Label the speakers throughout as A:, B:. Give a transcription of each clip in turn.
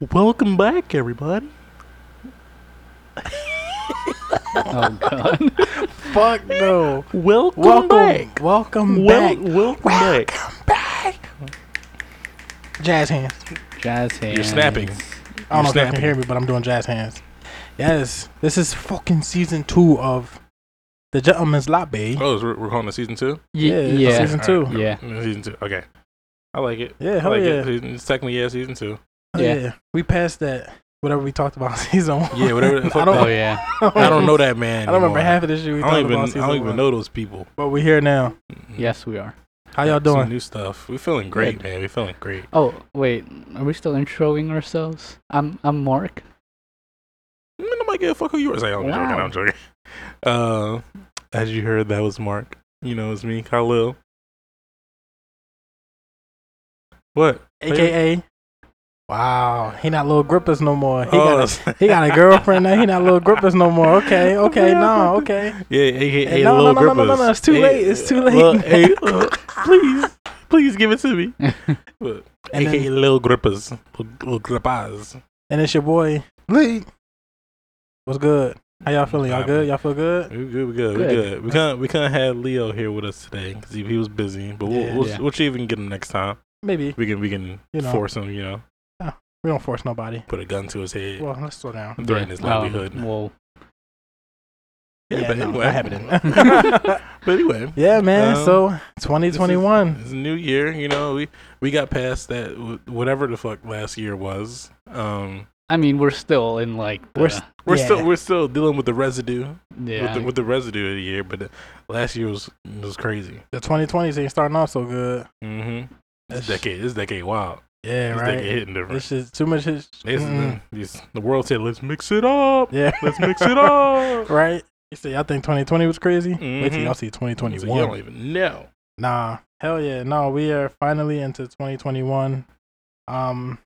A: Welcome back, everybody.
B: Oh god.
C: Fuck no.
A: Welcome,
C: Welcome
A: back.
C: Welcome
A: Wel-
C: back.
A: welcome back.
C: Welcome back. Jazz hands.
B: Jazz hands.
A: You're snapping.
C: I don't
A: You're
C: know if you
A: snapping.
C: can hear me, but I'm doing jazz hands. Yes, this is fucking season two of The Gentleman's Lobby.
A: Oh, so we're, we're calling it season two.
B: Y-
C: Yeah,
B: yeah.
C: season two.
A: Alright,
B: Yeah.
A: Mm, season two. Okay. I like it.
C: Yeah,
A: I
C: hell
A: like
C: yeah.
A: it. It's technically yeah, season two.
C: Hell
B: Yeah.
C: yeah. We passed that. Whatever we talked about season one.
A: Yeah, whatever.
C: I don't,
B: Oh yeah.
A: I don't know that man.
C: I don't remember half of the shit we
A: I
C: talked
A: don't even.
C: about
A: I don't even
C: one.
A: know those people.
C: But we're here now.
B: Yes, we are.
C: How y'all
A: Some
C: doing?
A: new stuff. We're feeling great,
B: Good.
A: man. We're feeling great.
B: Oh wait, are we still introing ourselves? I'm I'm Mark.
A: Man, nobody give a fuck who you are. Say, I'm joking.
B: Wow.
A: I'm joking. Uh, as you heard, that was Mark. You know, it's me, Khalil. What?
C: AKA. Wow. He not little grippers no more. He
A: Oh,
C: got a, he got a girlfriend now. He not little grippers no more. Okay. Okay. No. Okay.
A: Yeah, aka
C: Hey, no,
A: Lil
C: no, no, no, no,
A: Grippers.
C: no, it's too
A: Hey,
C: late, it's too late.
A: Lil- hey, uh, please, please give it to me. But,
C: And
A: aka
C: then-
A: Lil Grippers, little, Lil Grippers.
C: And it's your boy Lee. What's good? How y'all feeling? Y'all good? Y'all feel good?
A: We good, we good, we
B: Good.
A: good. We can't, we can't have Leo here with us today because he, he was busy. But we'll,
C: Yeah.
A: we'll,
B: Yeah.
A: we'll see if we can get him next time.
C: Maybe.
A: We can, we can
C: You know.
A: force him. You know,
C: We don't force nobody.
A: put a gun to his head,
C: Well, let's slow down.
A: threaten his
B: Um,
A: livelihood.
B: well,
A: yeah, but
C: no,
A: anyway,
C: not happening.
A: but anyway,
C: yeah, man.
A: Um,
C: so
A: this is-
C: 2021.
A: It's a new year. You know, we we got past that whatever the fuck last year was. Um,
B: I mean, we're still in like the,
C: We're st-
A: we're
C: Yeah.
A: still we're still dealing with the residue
B: yeah.
A: with, the, with the residue of the year, but the, last year was was crazy.
C: The 2020s ain't starting off so good.
A: Mm-hmm. This
C: That's-
A: decade, this decade, wow.
C: Yeah,
A: This
C: right.
A: decade hitting different.
C: This is too much. His,
A: This
C: mm,
A: the, the world said, "Let's mix it up.
C: yeah.
A: Let's mix it up."
C: right? You say y'all think 2020 was crazy? Wait till
A: Mhm.
C: y'all see
A: So
C: 2021.
A: you don't even know.
C: Nah, hell yeah. No, we are finally into 2021. Um,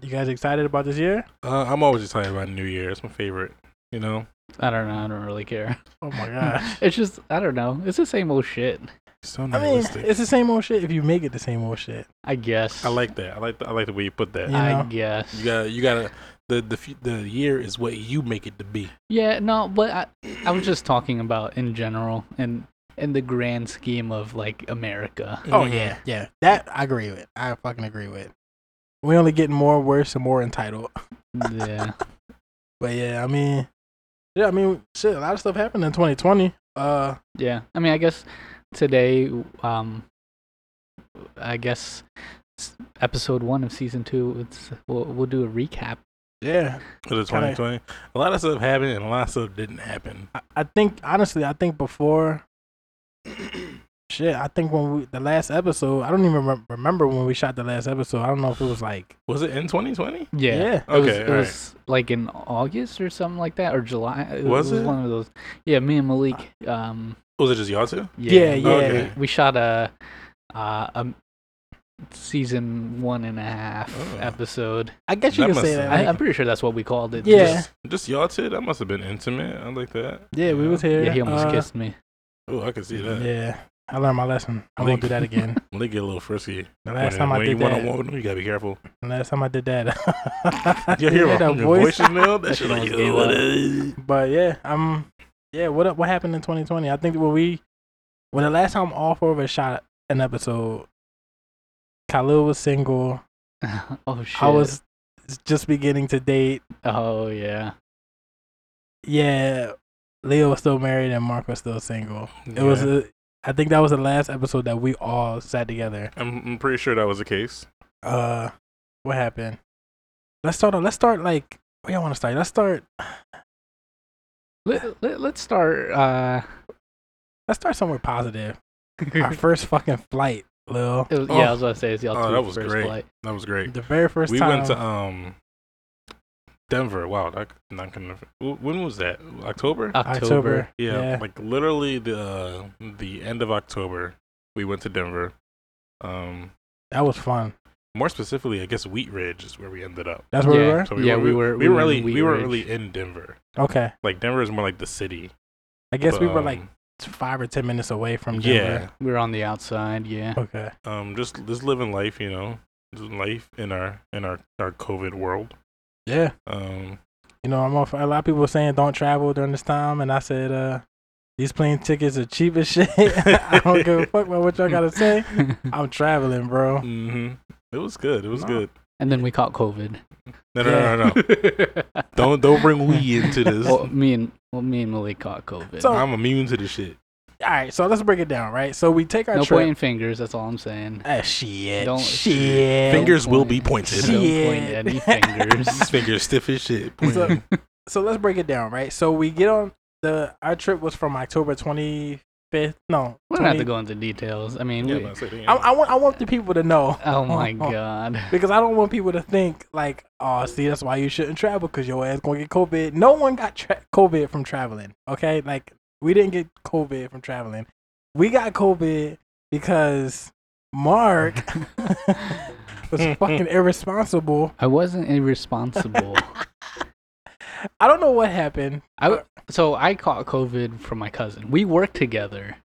C: you guys excited about this year?
A: Uh, I'm always excited about New Year. It's my favorite. You know,
B: I don't know. I don't really care.
C: Oh my gosh.
B: it's just I don't know. It's the same old shit.
A: So
C: I mean, it's the same old shit if you make it the same old shit.
B: I guess.
A: I like that. I like the, I like the way you put that.
C: You
B: I guess.
A: You got you got to the the the year is what you make it to be.
B: Yeah, no, but I, I was just talking about in general and in the grand scheme of like America.
C: Oh
A: Mhm.
C: yeah, yeah. That I agree with. I fucking agree with. We only getting more worse and more entitled.
B: yeah.
C: But yeah, I mean, yeah, I mean, shit. A lot of stuff happened in 2020. Uh,
B: Yeah. I mean, I guess today, um, I guess episode one of season two. It's we'll we'll do a recap.
C: yeah.
A: For the 2020, a lot of stuff happened and a lot of stuff didn't happen.
C: I, I think honestly, I think before. Shit, I think when we the last episode, I don't even remem- remember when we shot the last episode. I don't know if it was like
A: Was it in 2020?
B: Yeah.
C: Yeah.
B: It was,
A: Okay,
B: it
A: alright.
B: was like in August or something like that, or July. It
A: Was it?
B: one of those? Yeah, me and Malik. Um.
A: Was it just y'all two?
C: Yeah, yeah.
A: Okay.
B: We shot a, uh, a season one and a half
A: Oh.
B: episode.
C: I guess you
A: That
C: could say
A: have-
C: that.
B: I, I'm pretty sure that's what we called it.
C: Yeah.
A: Just, just y'all two? That must have been intimate. I like that.
C: yeah, we was here.
B: Yeah, he almost
C: uh,
B: kissed me.
A: Oh, I can see that.
C: Yeah, I learned my lesson. I won't do that again.
A: When they get a little frisky.
C: The last
A: when,
C: time I
A: when
C: did
A: you
C: that,
A: one on you gotta be careful.
C: the last time I did that,
A: You hear
C: yeah,
A: my
C: that
A: your
C: voice.
A: voice nailed. That
B: That
A: shit
B: shit
A: like
B: almost
A: yo, what
B: up.
C: But yeah, um, yeah. What up? What happened in 2020? I think when we, when the last time all four of us shot an episode, Khalil was single.
B: oh shit.
C: I was just beginning to date.
B: Oh yeah.
C: Yeah, Leo was still married and Mark was still single. It was.
A: Yeah.
C: A, I think that was the last episode that we all sat together.
A: I'm, I'm pretty sure that was the case.
C: Uh, what happened? Let's start. on- Let's start like. Where y'all want to start? Let's start.
B: Let, let, let's start. Uh,
C: Let's start somewhere positive. Our first fucking flight, Lil.
B: was,
A: Oh.
B: yeah, I was gonna say it's y'all
A: Oh,
B: two
A: that was
B: first
A: great.
B: flight.
A: That was great.
C: The very first
A: we
C: time.
A: We went to um Denver. Wow, that not gonna. When was that? October.
B: October.
C: October.
A: yeah,
C: yeah.
A: like literally the uh, the end of October. We went to Denver. Um,
C: That was fun.
A: More specifically, I guess Wheat Ridge is where we ended up.
C: That's where
B: Yeah.
C: we were.
A: So
B: Yeah, we were-
A: We,
B: we
A: were
B: were in
A: really
B: Wheat
A: we weren't
B: Ridge.
A: really in Denver.
C: Okay.
A: Like Denver is more like the city.
C: I guess we
A: but,
C: were like
A: um,
C: five or ten minutes away from
A: yeah.
C: Denver.
B: We were on the outside. Yeah.
C: Okay.
A: Um, just just living life, you know. life in our in our our COVID world.
C: Yeah.
A: Um,
C: You know, I'm off, a lot of people were saying don't travel during this time, and I said, uh, these plane tickets are cheap as shit. I don't give a fuck about what y'all gotta say. I'm traveling, bro.
A: hmm It was good. It was
C: No.
A: good.
B: and then we caught COVID.
A: No, no, no, no, no. don't don't bring we into this.
B: well, me and well, me and Malik caught COVID.
C: So-
A: I'm immune to the shit.
C: All right, so let's break it down, right? So we take our
B: no
C: trip.
B: pointing fingers. That's all I'm saying.
C: Ah, shit.
B: Don't-
C: shit.
A: Fingers will be pointed.
B: Don't
C: Shit.
B: point any fingers.
A: Fingers stiff as shit.
C: So, so let's break it down, right? So we get on the our trip was from October 25th. No,
B: we don't have to go into details. I mean,
A: yeah,
B: we,
A: but I said,
C: I, I want I want the people to know
B: oh my god.
C: because I don't want people to think like, oh, see, that's why you shouldn't travel because your ass gonna get COVID. No one got tra- COVID from traveling. Okay, like we didn't get COVID from traveling. We got COVID because Mark was fucking irresponsible.
B: I wasn't irresponsible.
C: I don't know what happened.
B: I so I caught COVID from my cousin. We worked together,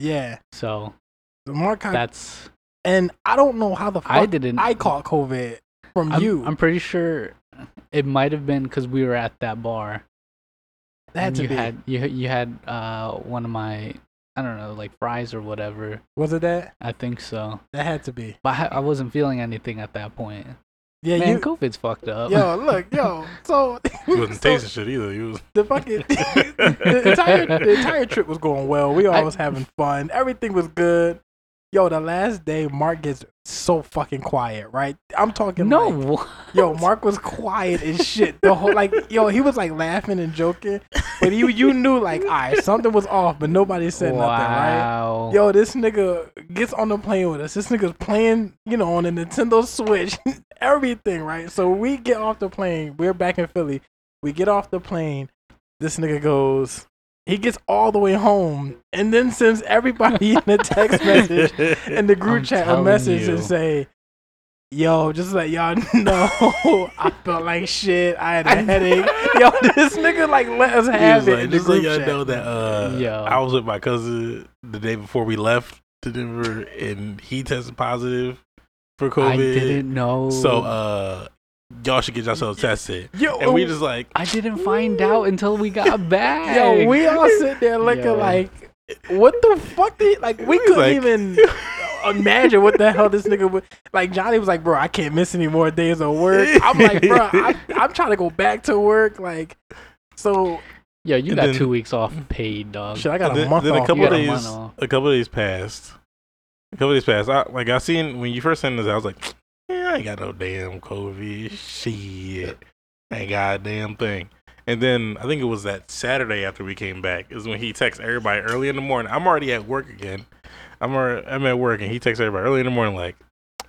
C: Yeah,
B: so
C: Mark
B: that's
C: and I don't know how the fuck
B: I didn't.
C: I caught COVID from
B: I'm,
C: you.
B: I'm pretty sure it might have been because we were at that bar.
C: that had to
B: you
C: be.
B: had you you had uh one of my I don't know like fries or whatever.
C: was it that?
B: I think so,
C: That had to be.
B: but I, I wasn't feeling anything at that point.
C: Yeah,
B: Man,
C: you.
B: COVID's fucked up.
C: Yo, look, yo. So,
A: He wasn't
C: so
A: tasting shit either. He was.
C: the fucking the entire the entire trip was going well. We all
B: I-
C: was having fun. Everything was good. Yo, the last day, Mark gets so fucking quiet. Right? I'm talking.
B: no,
C: like,
B: what?
C: Yo, Mark was quiet as shit. The whole like, yo, he was like laughing and joking, but you you knew like, all right, something was off, but nobody said nothing, right?
B: wow.
C: Yo, this nigga gets on the plane with us. This nigga's playing, you know, on the Nintendo Switch, everything, right? So we get off the plane. We're back in Philly. We get off the plane. This nigga goes. He gets all the way home and then sends everybody in a text message in the group
B: I'm
C: chat a message
B: you.
C: and say, "Yo, just let y'all know, I felt like shit. I had a headache. Yo, this nigga like let us have
A: was
C: it.
A: like,
C: in the
A: just let y'all
C: chat."
A: know that uh,
B: Yo.
A: I was with my cousin the day before we left to Denver, and he tested positive for COVID.
B: I didn't know.
A: So uh, y'all should get yourselves tested.
C: Yo,
A: And we just like,
B: I didn't find out until we got back.
C: Yo, we all sit there looking
B: Yo.
C: like, what the fuck? Did, like, we
A: He's
C: couldn't
A: like-
C: even imagine what the hell this nigga would. Like, Johnny was like, bro, I can't miss any more days of work. I'm like, bro, I'm, I'm trying to go back to work. Like, so
B: Yo, you got
A: then-
B: two weeks off paid, dog.
C: shit, I got a
A: then,
C: month
A: then
C: off.
A: a couple
B: You got a
A: days, a couple days passed. A couple days passed. I, like I seen when you first sent this, I was like, yeah, I ain't got no damn COVID. Shit, ain't got a damn thing. And then I think it was that Saturday after we came back is when he texts everybody early in the morning. I'm already at work again. I'm already, I'm at work and he texts everybody early in the morning like,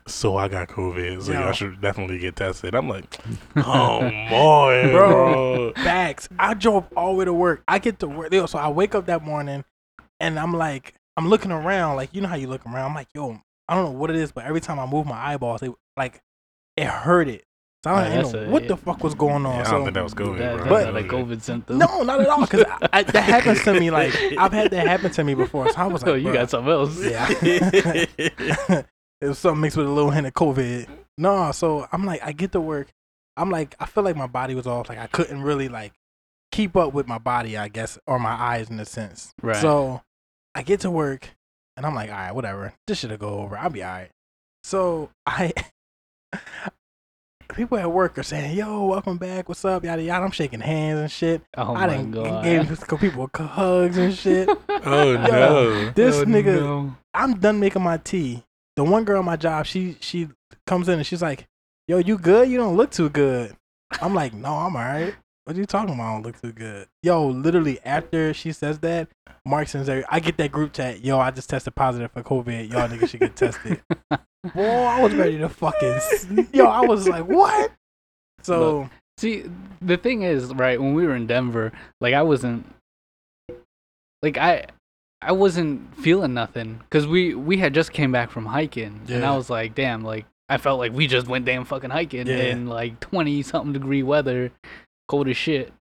A: so I got COVID, so
C: Yo.
A: y'all should definitely get tested. I'm like, oh boy,
C: Bro.
A: bro.
C: Facts. I drove all the way to work. I get to work. Yo, so I wake up that morning and I'm like, I'm looking around. Like, you know how you look around. I'm like, yo, I don't know what it is, but every time I move my eyeballs, it like it hurt it. So I
B: Right,
C: don't even know
B: a-
C: what the fuck was going on.
A: Yeah, I don't think that was COVID,
B: That,
A: bro.
C: But-
B: not a COVID symptom.
C: no, not at all. Because that happens to me. Like I've had that happen to me before. So I was oh, like,
B: oh, you got something else.
C: Yeah. it was something mixed with a little hint of COVID. No, so I'm like, I get to work. I'm like, I feel like my body was off. Like I couldn't really like keep up with my body, I guess, or my eyes in a sense.
B: Right.
C: So I get to work and I'm like, all right, whatever. This should go over. I'll be all right. So I people at work are saying, yo, welcome back. What's up? Yada yada. I'm shaking hands and shit.
B: oh
C: I didn't a people hugs and shit.
A: oh no.
C: This
B: Oh,
C: nigga
B: no.
C: I'm done making my tea. The one girl on my job, she she comes in and she's like, "Yo, you good? You don't look too good." I'm like, "No, I'm alright." What are you talking about? I don't look too good. Yo, literally after she says that, Mark sends her. I get that group chat. Yo, I just tested positive for COVID. Y'all niggas should get tested. Boy, I was ready to fucking. Yo, I was like, what? So
B: See, the thing is, right, when we were in Denver, like I wasn't like I I wasn't feeling nothing cuz we we had just came back from hiking and I was like, damn, like I felt like we just went damn fucking hiking
C: Yeah.
B: in like 20 something degree weather, cold as shit.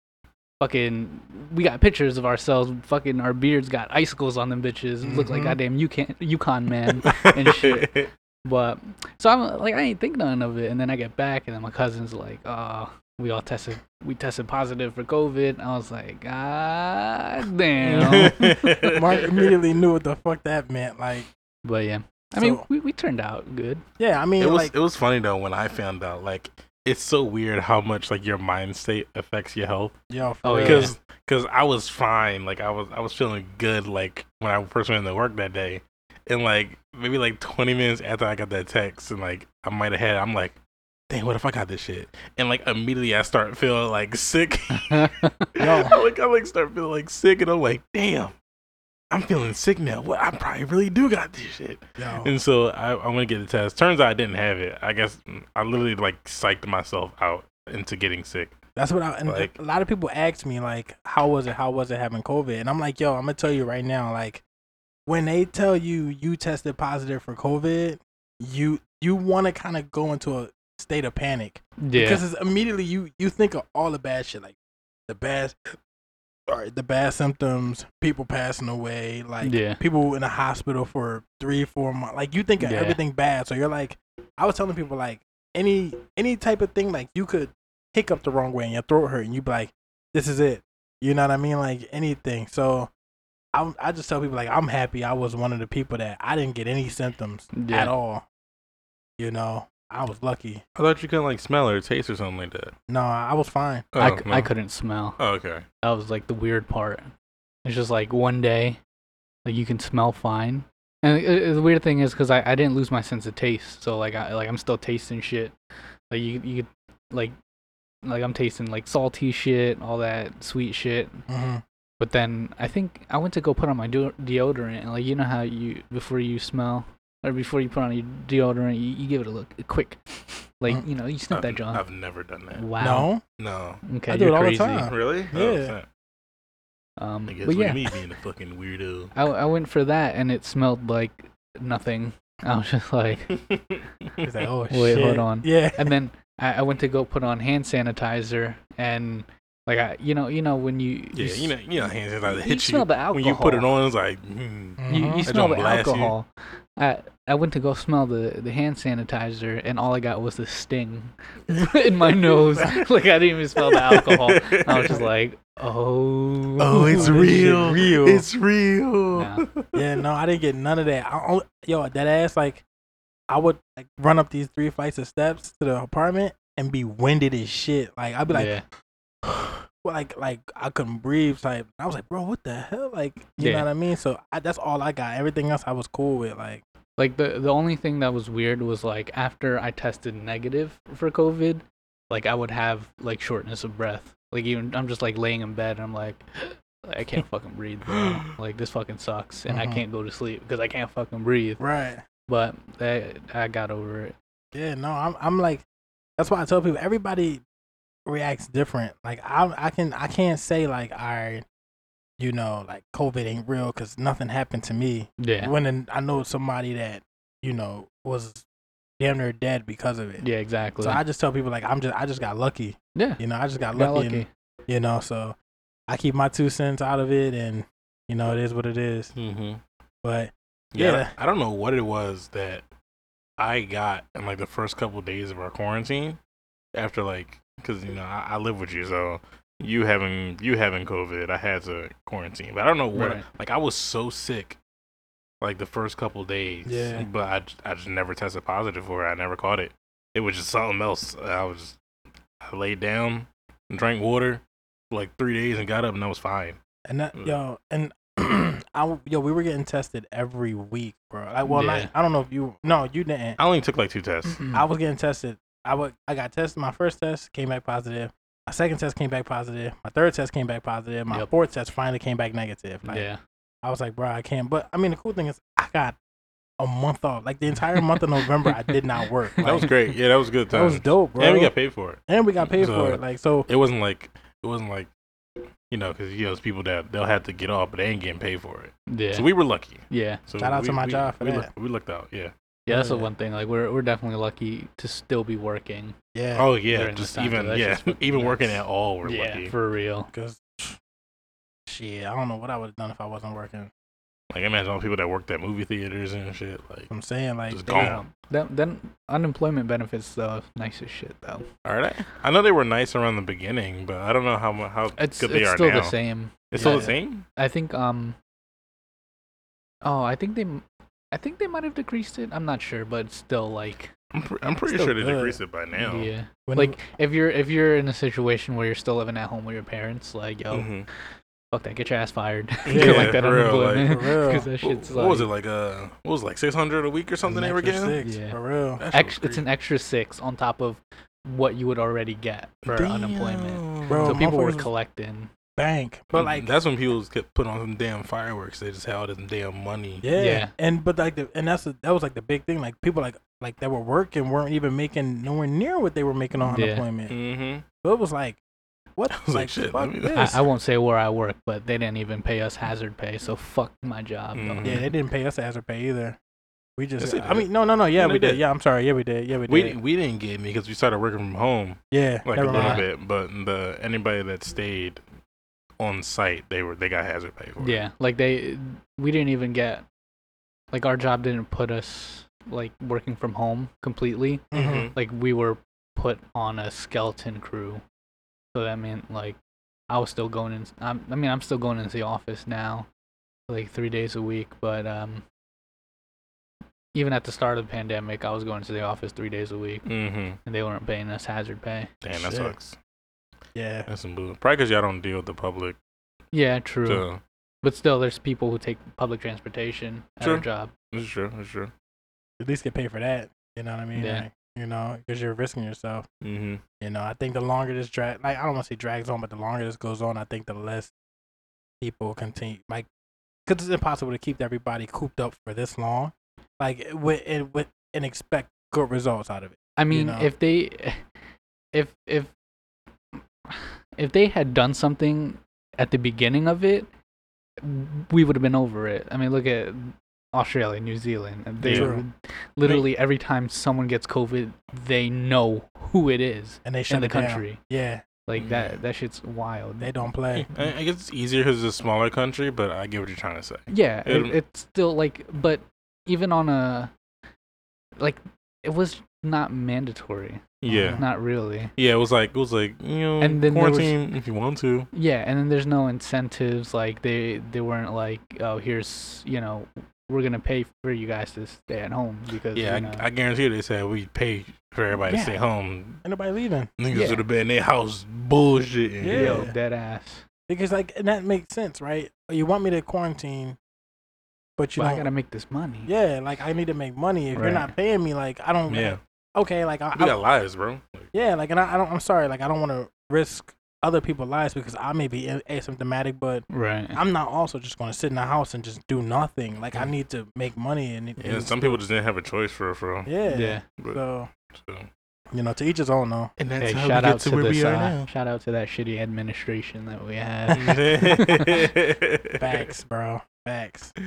B: Fucking we got pictures of ourselves, fucking our beards got icicles on them bitches. It looked like
C: Mhm.
B: goddamn Yukon Yukon man and shit. But so I'm like I ain't think none of it, and then I get back, and then my cousin's like, "Oh, we all tested, we tested positive for COVID." I was like, "God damn!"
C: Mark immediately knew what the fuck that meant. Like,
B: but yeah, I mean, we, we turned out good.
C: yeah, I mean,
A: it was
C: like,
A: it was funny though when I found out. Like, it's so weird how much like your mind state affects your health.
C: yo, for
B: Oh,
C: real.
B: yeah.
A: Because because I was fine. Like I was I was feeling good. Like when I first went into work that day, and like maybe like 20 minutes after I got that text, and like I might have had, I'm like. Dang, what if I got this shit? And like immediately I start feeling like sick.
C: Yo.
A: I like I like start feeling like sick, and I'm like, damn, I'm feeling sick now. Well, I probably really do got this shit.
C: yo,
A: And so I, I went to get the test. Turns out I didn't have it. I guess mm, I literally like psyched myself out into getting sick.
C: That's what I and
A: Like-
C: a lot of people ask me like, how was it? How was it having COVID? And I'm like, yo, I'm gonna tell you right now, like, when they tell you you tested positive for COVID, you you want to kind of go into a state of panic
B: Yeah,
C: because it's immediately you you think of all the bad shit, like the bad, sorry, the bad symptoms, people passing away, like
B: Yeah.
C: people in the hospital for three, four months. Like you think of
B: Yeah.
C: everything bad, so you're like, I was telling people like any any type of thing, like you could hiccup the wrong way and your throat hurt, and you be like, this is it. You know what I mean? Like anything. So. I, I just tell people like I'm happy I was one of the people that I didn't get any symptoms
B: Yeah.
C: at all. You know, I was lucky.
A: I thought you couldn't like smell or taste or something like that.
C: No, I was fine.
B: I,
A: Oh,
B: c-
A: no.
B: I couldn't smell.
A: Oh, okay.
B: That was like the weird part. It's just like one day, like you can smell fine, and it, it- the weird thing is because I, I didn't lose my sense of taste, so like I like I'm still tasting shit. Like you you could like like I'm tasting like salty shit, all that sweet shit.
C: hmm
B: But then I think I went to go put on my de- deodorant, and like you know how you before you smell or before you put on your deodorant, you, you give it a look, a quick, like
C: Mm.
B: you know you sniff that
A: I've,
B: John.
A: I've never done that.
B: Wow.
C: No,
A: No.
B: Okay,
C: I do
B: you're
C: it all the time.
A: Really?
C: Yeah.
A: Oh.
B: Um,
A: I guess
B: but yeah,
A: me being a fucking weirdo.
B: I, I went for that and it smelled like nothing. I was just like,
C: He's like, oh
B: Wait,
C: shit.
B: hold on.
C: Yeah.
B: and then I, I went to go put on hand sanitizer and like I, you know, you know when you
A: yeah,
B: s-
A: you know, you know, hands sanitizer
B: you
A: hit
B: smell
A: you
B: the alcohol
A: when you put it on. It's like, hmm.
B: You,
C: Mhm.
B: you
A: That
B: smell the
A: blast you.
B: alcohol. I I went to go smell the the hand sanitizer and all I got was the sting in my nose. like I didn't even smell the alcohol. I was just like, oh,
A: oh, it's real.
C: real.
A: It's real.
B: Nah.
C: yeah, no, I didn't get none of that. I only, yo, that ass like, I would like run up these three flights of steps to the apartment and be winded as shit. Like I'd be like,
B: yeah,
C: well, like like I couldn't breathe. Type. I was like, bro, what the hell? Like, you
B: Yeah.
C: know what I mean? So I, that's all I got. Everything else I was cool with. Like,
B: like the the only thing that was weird was like after I tested negative for COVID, like I would have like shortness of breath. Like even I'm just like laying in bed and I'm like. I can't fucking breathe, bro. Like this fucking sucks, and I
C: Mhm.
B: can't go to sleep because I can't fucking breathe.
C: right?
B: But I, I got over it.
C: Yeah, no, I'm I'm like that's why I tell people everybody reacts different. Like I I can I can't say like I you know, like COVID ain't real because nothing happened to me.
B: Yeah,
C: When in- I know somebody that you know was damn near dead because of it.
B: yeah, exactly.
C: So I just tell people like I'm just I just got lucky.
B: yeah,
C: You know, I just got
B: got
C: lucky,
B: lucky.
C: And, you know, so I keep my two cents out of it, and you know it is what it is.
A: Mm-hmm.
C: But
A: Yeah,
C: Yeah.
A: I don't know what it was that I got in like the first couple days of our quarantine. After like, because you know I, I live with you, so you having you having COVID, I had to quarantine. But I don't know what.
B: Right.
A: Like I was so sick, like the first couple days.
C: Yeah.
A: But I I just never tested positive for it. I never caught it. It was just something else. I was I laid down and drank water for like three days and got up and I was fine.
C: And that, yo, and I, yo, we were getting tested every week, bro. Like, well,
B: Yeah.
C: not, I don't know if you, no, you didn't.
A: I only took like two tests.
B: Mm-mm.
C: I was getting tested. I would, I got tested. My first test came back positive. My second test came back positive. My third test came back positive. My
B: Yep.
C: fourth test finally came back negative. Like,
B: yeah,
C: I was like, bro, I can't. But I mean, the cool thing is, I got a month off. Like the entire month of November, I did not work.
A: That was great. Yeah, that was good. Time.
C: That was dope, bro.
A: And we got paid for it.
C: And we got paid
A: So-
C: for it. Like so,
A: It wasn't like it wasn't like you know because you know there's people that they'll have to get off, but they ain't getting paid for it.
B: yeah,
A: So we were lucky.
B: yeah.
A: So
C: Shout out to my
A: we-
C: job for
A: we
C: that.
A: Looked, we looked out. Yeah.
B: Yeah, that's the
C: Yeah.
B: one thing. Like we're we're definitely lucky to still be working.
C: yeah.
A: Oh yeah. Just even
B: that's
A: yeah
B: just fucking
A: even working at all, we're
B: yeah,
A: lucky.
B: for real.
C: Cause shit, I don't know what I would have done if I wasn't working.
A: Like imagine all the people that worked at movie theaters and shit. Like,
C: I'm saying like
A: Just
C: they-
A: gone.
B: Then, then unemployment benefits though nice as shit though.
A: are they? I know they were nice around the beginning, but I don't know how mu- how
B: It's
A: good they
B: it's
A: are
B: still
A: now.
B: the same.
A: It's still
C: Yeah.
A: the same.
B: I think um. Oh, I think they, m- I think they might have decreased it. I'm not sure, but still like
A: I'm, pr- I'm pretty sure they
C: good.
A: decreased it by now.
B: yeah.
C: when-
B: Like if you're if you're in a situation where you're still living at home with your parents, like yo,
A: Mhm.
B: fuck that, get your ass fired.
A: Yeah,
B: like that
A: for real, like,
B: unemployment.
C: for real.
B: 'Cause that
A: What,
B: shit's
A: what was it
B: like-
A: like? Uh, what was it, like six hundred a week or something they were
C: extra
A: getting?
C: six,
B: Yeah.
C: for real.
A: That shit was
B: Ex- it's an extra six on top of what you would already get for unemployment.
C: Bro,
B: So people were collecting.
C: Bank, but like
A: that's when people kept putting on some damn fireworks. They just had all this damn money.
C: Yeah.
B: Yeah.
C: And but like the and that's the, that was like the big thing. Like people like like that were working weren't even making nowhere near what they were making on
B: Yeah.
C: unemployment.
A: Mm-hmm.
C: So it was like, what?
A: I was like, shit,
C: fuck this.
B: I, I won't say where I work, but they didn't even pay us hazard pay, so fuck my job. though.
A: Mhm.
C: yeah, they didn't pay us hazard pay either. We just,
A: Yes,
C: I mean, no, no, no. Yeah,
A: Yeah,
C: we did.
A: did.
C: Yeah, I'm sorry. Yeah, we did. Yeah, we
A: We
C: did.
A: we we didn't get any because we started working from home
C: yeah,
A: like a little
C: mind.
A: bit, but the anybody that stayed on site, they were they got hazard pay for. it.
B: Yeah, like they, we didn't even get, like our job didn't put us like working from home completely.
C: Mhm.
A: Mhm.
B: Like we were put on a skeleton crew, so that meant like I was still going in. I'm, I mean, I'm still going into the office now, like three days a week. But um, even at the start of the pandemic, I was going to the office three days a week,
A: Mhm.
B: and they weren't paying us hazard pay.
A: Damn, that
C: Shit.
A: sucks.
C: Yeah,
A: That's some bull. Probably because y'all don't deal with the public.
B: Yeah, true.
A: So
B: But still, there's people who take public transportation at
A: Sure.
B: our job.
A: that's true. That's true.
C: at least get paid for that. You know what I mean?
B: Yeah.
C: Like, you know, because you're risking yourself.
A: Mm-hmm.
C: You know, I think the longer this drag, like I don't want to say drags on, but the longer this goes on, I think the less people continue, like, because it's impossible to keep everybody cooped up for this long, like with and with and expect good results out of it.
B: I mean,
C: know?
B: if they, if if if they had done something at the beginning of it, we would have been over it. I mean, look at Australia, New Zealand. and They
C: True.
B: literally every time someone gets COVID, they know who it is
C: And they shut
B: in the
C: it down.
B: country.
C: Yeah,
B: Like that. Mm. That shit's wild.
C: they don't play.
A: I, I guess it's easier because it's a smaller country, but I get what you're trying to say.
B: Yeah, it, it's still like, but even on a, like, it was not mandatory.
A: Yeah.
B: Not really.
A: Yeah, it was like it was like you know
B: And then there was-
A: quarantine if you want to.
B: Yeah, and then there's no incentives. Like they they weren't like, oh, here's you know, we're gonna pay for you guys to stay at home because
A: Yeah,
B: you know,
A: I, I guarantee you they said we pay for everybody
C: Yeah.
A: to stay home.
C: Ain't nobody leaving
A: Niggas
B: Yeah.
A: would have been in their house bullshitting.
C: Yeah.
B: yo dead ass.
C: because like and that makes sense, right? You want me to quarantine, but you
B: But I
C: don't.
B: gotta make this money.
C: yeah, like I need to make money. If you're not paying me, like I don't.
A: Yeah.
C: Okay, like I,
A: We
C: I
A: got lives, bro. Like,
C: Yeah, like, and I, I don't. I'm sorry, like, I don't want to risk other people's lives because I may be asymptomatic, but
B: Right.
C: I'm not also just going to sit in the house and just do nothing. Like, I need to make money, and, it-
A: yeah, some people just didn't have a choice for for. real.
C: yeah,
B: yeah.
A: But,
C: So
A: so.
C: you know, to each his own, though.
A: And
B: Hey, shout out to this. Uh, shout out to that shitty administration that we had.
C: Facts, bro. Facts.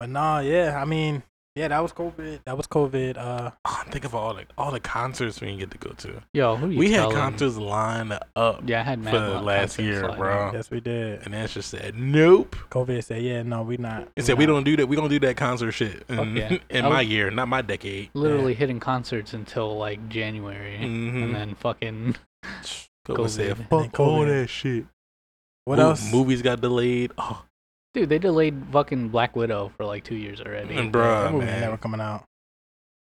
C: But nah, yeah, I mean, yeah, that was COVID. That was COVID. Uh,
A: Oh, think of all the all the concerts we didn't get to go to.
B: Yo, who you
A: We had
B: telling?
A: concerts lined up,
B: Yeah, I had mad
A: for last year,
B: lined
A: bro.
B: up.
C: yes, we did.
A: and that's just said nope.
C: COVID said, yeah, no, we not.
A: It said we don't do that. We don't do that concert shit in,
B: yeah.
A: in my year, not my decade.
B: Literally hitting concerts until like January,
A: Mhm.
B: and then fucking
A: COVID said,
B: COVID.
A: fuck all that shit.
C: What
A: Mo-
C: else?
A: Movies got delayed. Oh,
B: dude, they delayed fucking Black Widow for like two years already.
A: Mm, and
C: that
A: bruh,
C: movie ain't never coming out.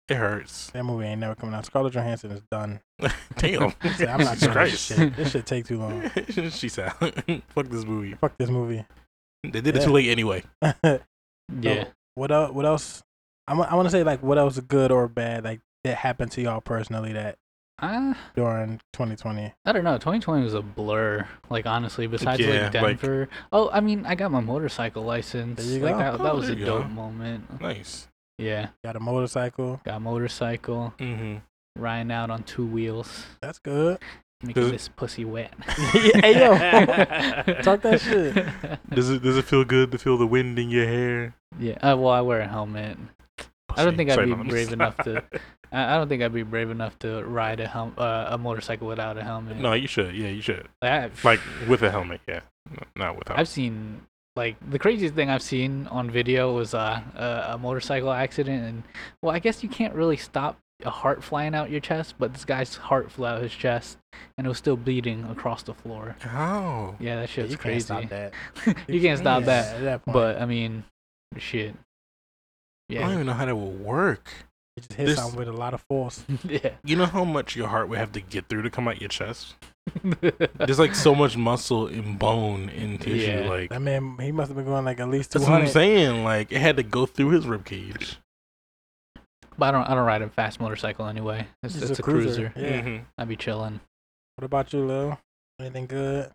A: it hurts.
C: That movie ain't never coming out. Scarlett Johansson is done.
A: Damn.
C: Said, I'm not
A: Jesus
C: doing this
A: Christ.
C: shit. This shit take too long.
A: she said, fuck this movie.
C: Fuck this movie.
A: They did it too late anyway.
B: yeah.
C: What else? What else? I want to say like what else good or bad like that happened to y'all personally that
B: Uh,
C: during 2020.
B: I don't know. 2020 was a blur. Like honestly, besides
A: Yeah,
B: like
A: like-
B: Denver. oh, I mean, I got my motorcycle license.
C: There you
B: like
C: go.
B: that,
A: Oh,
B: that was a
A: there
B: dope
A: go.
B: moment.
A: Nice.
B: Yeah,
C: Got a motorcycle.
B: got motorcycle,
A: Mm-hmm.
B: riding out on two wheels,
C: That's good.
B: making this pussy wet.
C: hey yo, talk that shit.
A: Does it does it feel good to feel the wind in your hair?
B: Yeah. Uh, well, I wear a helmet. I don't think I'd be brave enough to. I I don't think I'd be brave enough to ride a hel- uh, a motorcycle without a helmet.
A: No, you should. Yeah, you should.
B: Like, I-
A: Like with a helmet. Yeah, not without.
B: I've seen like the craziest thing I've seen on video was uh, a, a motorcycle accident, and well, I guess you can't really stop a heart flying out your chest, but this guy's heart flew out his chest, and it was still bleeding across the floor.
A: Oh,
B: Yeah, that
C: Yeah,
B: shit's
C: you can't
B: crazy.
C: stop that.
B: you can't stop
C: Yeah,
B: that.
C: at that point.
B: But I mean, shit.
A: Yeah, I don't even know how that would work.
C: You just hit
A: this-
C: something with a lot of force.
B: yeah.
A: You know how much your heart would have to get through to come out your chest? There's like so much muscle and bone and tissue.
B: Yeah.
A: Like
C: That man, he must have been going like at least two
A: that's what I'm saying. Like it had to go through his rib cage.
B: but I don't. I don't ride a fast motorcycle anyway. It's,
C: Just
B: it's
C: a
B: a, cruiser.
C: cruiser. Yeah.
A: Mhm.
B: I'd be chilling.
C: What about you, Lil? Anything good?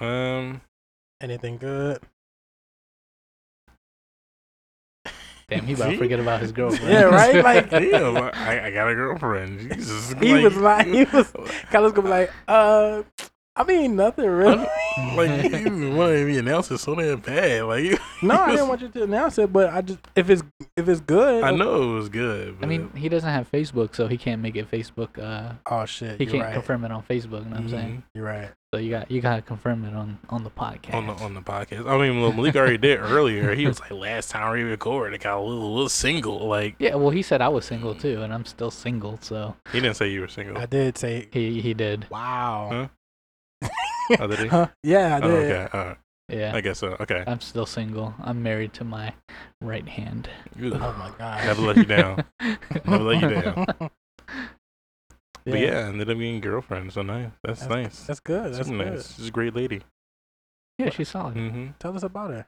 A: Um.
C: Anything good?
B: Damn, he about to forget about his girlfriend.
C: Yeah, right? Like-
A: Damn, I, I got a girlfriend. Jesus.
C: He was like, he was Carlos gonna be like, uh, I mean nothing really.
A: like you wanted me to announce it so damn bad. Like
C: no, I didn't want you to announce it, but I just if it's if it's good.
A: I know it was good. But
B: I mean, he doesn't have Facebook, so he can't make it Facebook. Uh,
C: Oh shit,
B: he
C: you're
B: can't
C: right.
B: confirm it on Facebook. You know what I'm saying?
C: You're right.
B: So you got you gotta confirm it on on the podcast.
A: on the on the podcast. I mean, well, Malik already did earlier. He was like, last time we recorded, I got a little, little single. Like
B: yeah, well, he said I was single too, and I'm still single. So
A: he didn't say you were single.
C: I did say,
B: he he did.
C: wow.
A: Huh? Oh, did he?
C: Huh? Yeah, I
A: Oh,
C: did.
A: okay, all right.
B: Yeah,
A: I guess so. Okay,
B: I'm still single. I'm married to my right hand.
A: Ooh,
C: Oh my god.
A: never let you down. Never let you down.
C: yeah,
A: But yeah, ended up being girlfriend. So nice. That's,
C: That's-
A: nice.
C: that's good. That's
A: She's
C: good.
A: nice. She's a great lady.
B: yeah, she's solid.
A: Mm-hmm.
C: Tell us about her.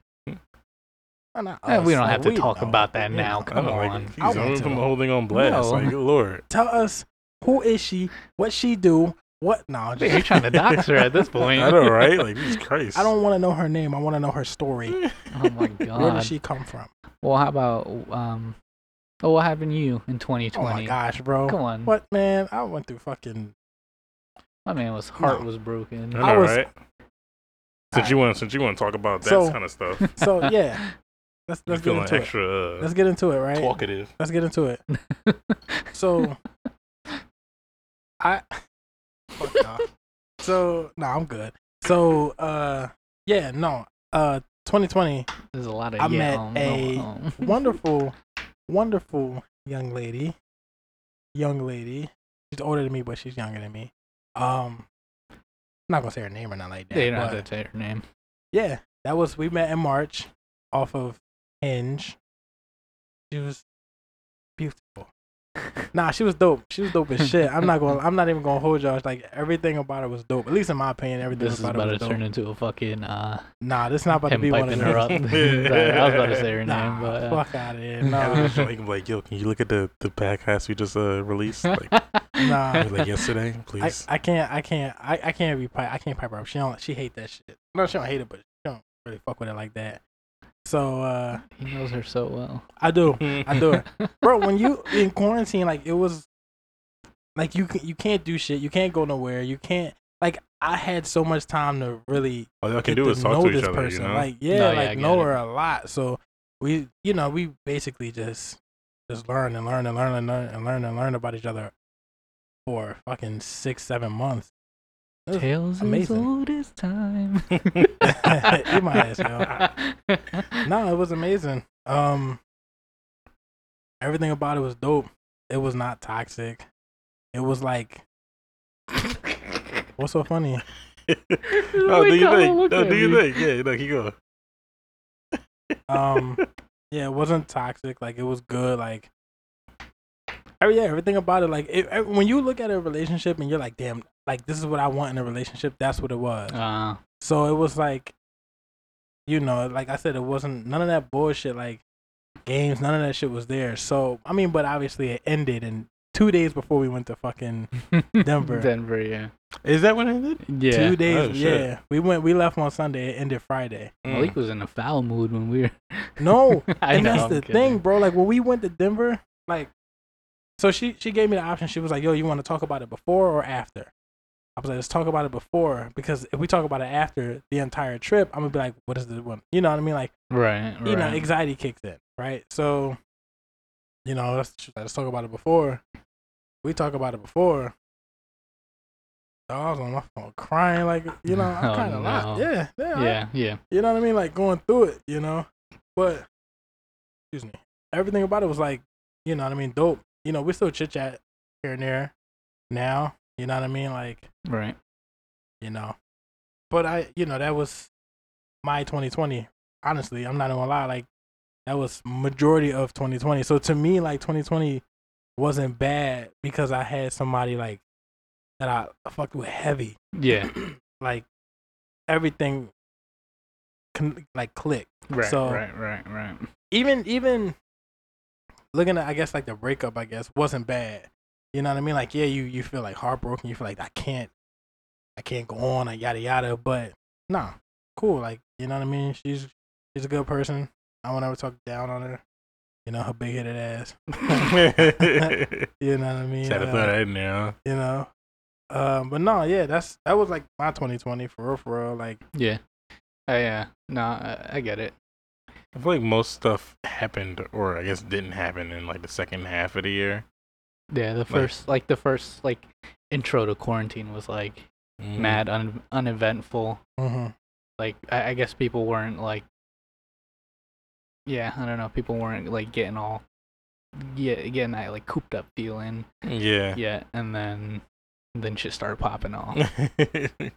C: Not
B: Eh, we don't have to
C: we
B: talk
C: know.
B: about that
C: We
B: now.
C: know.
B: Come
A: I don't
B: on.
A: like.
C: I
A: He's
C: want
A: I'm
C: to.
A: putting the whole thing on blast.
B: No.
A: Like, good lord.
C: Tell us who is she? What she do? What? No,
B: You're
C: just,
B: trying to dox her at this point.
A: I don't know, right? Like, Jesus Christ.
C: I don't want to know her name. I want to know her story.
B: Oh my god.
C: Where did she come from?
B: Well, how about um? Oh, what happened to you in 2020?
C: Oh my gosh, bro.
B: Come on.
C: What man? I went through fucking.
B: My man was heart
C: No.
B: was broken.
A: I know,
C: I was-
A: right? Since you want, since you want to talk about that
C: So-
A: kind of stuff,
C: So yeah, let's let's get
A: feeling
C: into it.
A: extra uh,
C: Let's get into it, right?
A: talkative.
C: Let's get into it. So I fuck y'all. So no, I'm good. So uh yeah, no. Uh 2020,
B: There's a lot of
C: I
B: yeah.
C: met
B: um,
C: a
B: um,
C: wonderful, wonderful young lady. Young lady. She's older than me, but she's younger than me. Um I'm not gonna say her name or not like that.
B: They don't
C: but
B: have to say her name.
C: yeah, that was we met in March off of Hinge. She was beautiful. Nah, she was dope. She was dope as shit. I'm not going. to I'm not even gonna hold y'all. It's like everything about her was dope. At least in my opinion, everything
B: This is
C: about
B: about
C: her
B: to
C: was dope.
B: turn into a fucking uh
C: Nah, this not about to be one of them.
B: her up. Sorry, I was about to say her
C: Nah,
B: name, but uh,
C: fuck out of here.
A: And
C: Nah,
A: then she'll like, like, yo, can you look at the the podcast we just uh, released? Like,
C: nah.
A: like yesterday, please.
C: I can't. I can't. I, I can't be. pi- I can't pipe her up. She don't. She hate that shit. No, she don't hate it, but she don't really fuck with it like that. So uh
B: he knows her so well.
C: I do. I do it.
A: it.
C: bro when you in quarantine like it was like you can, you can't do shit you can't go nowhere you can't like i had so much time to really
A: All y'all can do is talk to each
C: this
A: other, you know.
C: like yeah
B: No, yeah,
C: like know
B: it.
C: her a lot so we you know we basically just just learn and learn and learn and learn and learn and learn about each other for fucking six seven months It was
B: Tales
C: amazing.
B: as old as time.
C: Eat my ass, yo. no, it was amazing. Um, everything about it was dope. It was not toxic. It was like, what's so funny?
A: oh, do you think? No, do you think? Yeah, no, keep going.
C: Um, yeah, it wasn't toxic. Like it was good. Like, every yeah, everything about it. Like, it, it- when you look at a relationship and you're like, damn, like this is what I want in a relationship. That's what it was.
B: Uh,
C: So it was like, you know, like I said, it wasn't none of that bullshit like games. None of that shit was there. So I mean, but obviously it ended and two days before we went to fucking Denver.
B: Denver, yeah.
A: Is that what it did?
B: Yeah.
C: two days.
A: Oh,
C: yeah, we went. We left on Sunday. It ended Friday.
B: Malik was in a foul mood when we were.
C: No,
B: I
C: and
B: know,
C: that's
B: I'm
C: the
B: kidding.
C: thing, bro. Like when we went to Denver, like, so she she gave me the option. She was like, "Yo, you want to talk about it before or after?" I was like, "Let's talk about it before because if we talk about it after the entire trip, I'm gonna be like, what is the one? You know what I mean? Like,
B: Right, right.
C: you know, anxiety kicks in, right? So, you know, let's let's talk about it before. We talk about it before. I was on my phone crying, like you know, I'm
B: oh,
C: kind of
B: no.
C: yeah, yeah, I-
B: Yeah, yeah.
C: you know what I mean, like going through it, you know. But excuse me, everything about it was like, you know what I mean, dope. You know, we still chit chat here and there now. You know what I mean, like
B: Right.
C: you know. But I, you know, that was my 2020. Honestly, I'm not gonna lie, like that was majority of 2020. So to me, like 2020 wasn't bad because I had somebody like that I fucked with heavy.
B: Yeah.
C: like everything, con- like clicked.
B: Right.
C: So-
B: right. Right. Right.
C: Even even looking at, I guess like the breakup, I guess wasn't bad. You know what I mean? Like yeah, you you feel like heartbroken. You feel like I can't, I can't go on, like yada yada. But nah, cool. Like you know what I mean? She's she's a good person. I won't ever talk down on her. You know her big headed ass. You know what I mean?
A: Had to
C: Uh,
A: throw that in there.
C: you know. Um, but no, yeah, that's that was like my 2020 for real, for real. Like,
B: Yeah. Uh, yeah. No, I, I get it.
A: I feel like most stuff happened, or I guess didn't happen in like the second half of the year.
B: Yeah. The first, like, the first, like, intro to quarantine was like
A: Mm.
B: mad, un- uneventful.
C: hmm
B: Like, I, I guess people weren't like. Yeah, I don't know. People weren't like getting all, yeah, getting that like cooped up feeling.
A: Yeah.
B: Yeah, and then, then shit started popping off.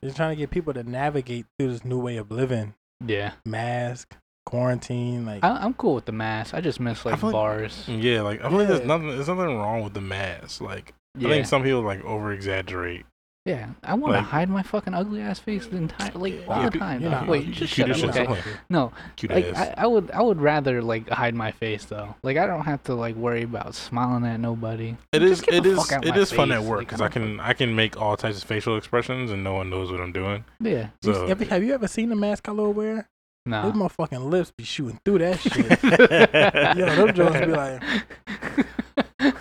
C: Just trying to get people to navigate through this new way of living.
B: yeah,
C: Mask, quarantine, like
B: I, I'm cool with the mask. I just miss like
A: feel like-
B: bars.
A: yeah, like I feel like there's nothing. There's nothing wrong with the mask. Like I think some people like over exaggerate.
B: yeah. I want to
A: like-
B: hide my fucking ugly ass face the entire like all
A: Yeah,
B: the time.
C: you know,
B: Wait,
C: you
B: just shut up, okay?
A: something.
B: No,
A: Cute
B: like
A: ass.
B: I, I would I would rather like hide my face though. Like I don't have to like worry about smiling at nobody.
A: It
B: Just
A: is.
B: get
A: It
B: the
A: is.
B: fuck out
A: It
B: my
A: is fun at work because
B: I
A: I can. I can make all types of facial expressions and no one knows what I'm doing.
B: Yeah,
A: So
C: have, you- have you ever seen the mask I little wear?
B: No.
C: Those motherfucking lips be shooting through that shit. Yo, them joints be like,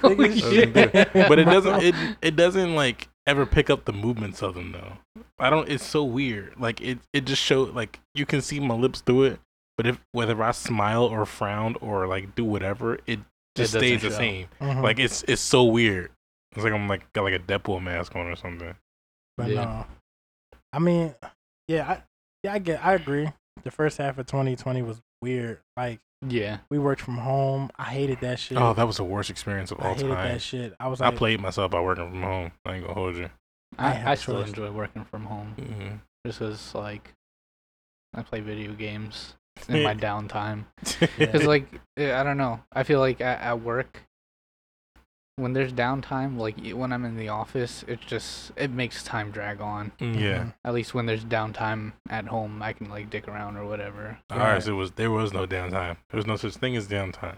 B: Holy
C: Nigga,
B: shit.
A: shit. but it doesn't. It it doesn't like ever pick up the movements of them though. I don't. It's so weird. Like it. It just show like you can see my lips do it. But if whether I smile or frown or like do whatever, it just
B: doesn't
A: stays the
B: show.
A: same.
C: mhm.
A: Like it's it's so weird. It's like I'm like got like a Deadpool mask on or something.
C: But
B: Yeah.
C: no, I mean, yeah, I yeah, I get, I agree. The first half of 2020 was weird. Like
B: Yeah,
C: we worked from home. I hated that shit.
A: Oh, that was the worst experience of all
C: I
A: all
C: hated
A: time.
C: that shit. I was
A: I played myself by working from home. I ain't gonna hold you.
C: I
B: I,
C: have
B: still
C: choice.
B: enjoy working from home.
A: Mm-hmm.
B: Just as like I play video games in my downtime.
C: Yeah.
B: Cause like eh, I don't know. I feel like at, at work when there's downtime, like when I'm in the office, it just it makes time drag on.
A: yeah.
C: Mhm.
B: At least when there's downtime at home, I can like dick around or whatever.
A: All right. So it was there was no downtime. There was no such thing as downtime.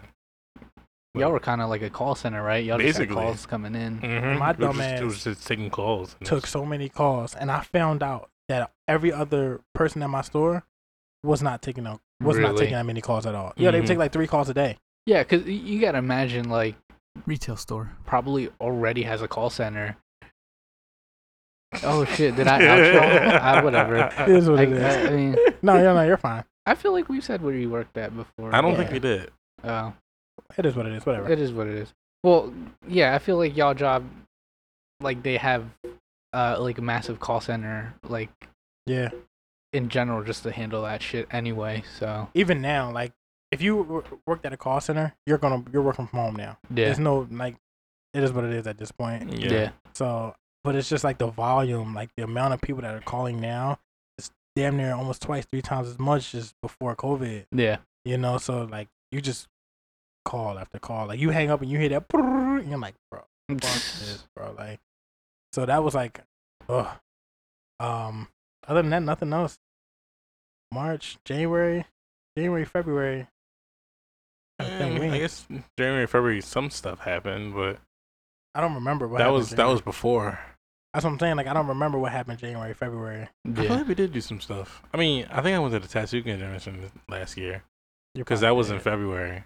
B: Y'all were kind of like a call center, right? Y'all just had
A: Basically.
B: calls coming in.
A: Mm-hmm.
C: My
A: it was,
C: dumb
A: just,
C: ass
A: was just taking calls.
C: took so many calls, and I found out that every other person at my store was not taking no, was not taking that many calls at all. Yeah, they would
A: Mhm.
C: take like three calls a day.
B: Yeah, cause you gotta imagine like
D: Retail store.
B: probably already has a call center. Oh shit! Did I outro? uh, whatever.
C: It is what
B: I,
C: it is.
B: I, I mean,
C: no, no, no, you're fine.
B: I feel like we've said where you worked at before.
A: I don't think we did.
B: Oh,
C: It is what it is. Whatever.
B: it is what it is. Well, yeah, I feel like y'all job, like they have, uh, like a massive call center, like
C: yeah.
B: in general, just to handle that shit anyway. So
C: Even now, like if you worked at a call center, you're gonna you're working from home now.
B: yeah,
C: There's no like, it is what it is at this point.
A: Yeah.
B: yeah,
C: So, but it's just like the volume, like the amount of people that are calling now, it's damn near almost twice, three times as much as before COVID.
B: yeah,
C: You know, so like you just call after call, like you hang up and you hear that, and you're like, bro, fuck this, bro. Like, so that was like, ugh. Um, other than that, nothing else. March, January, January, February. I think we-
A: I guess January, February, some stuff happened, but
C: I don't remember what
A: that
C: happened
A: was that was before.
C: That's what I'm saying. Like I don't remember what happened January, February.
A: I feel like we did do some stuff. I mean, I think I went to the tattoo convention last year because that was in. February.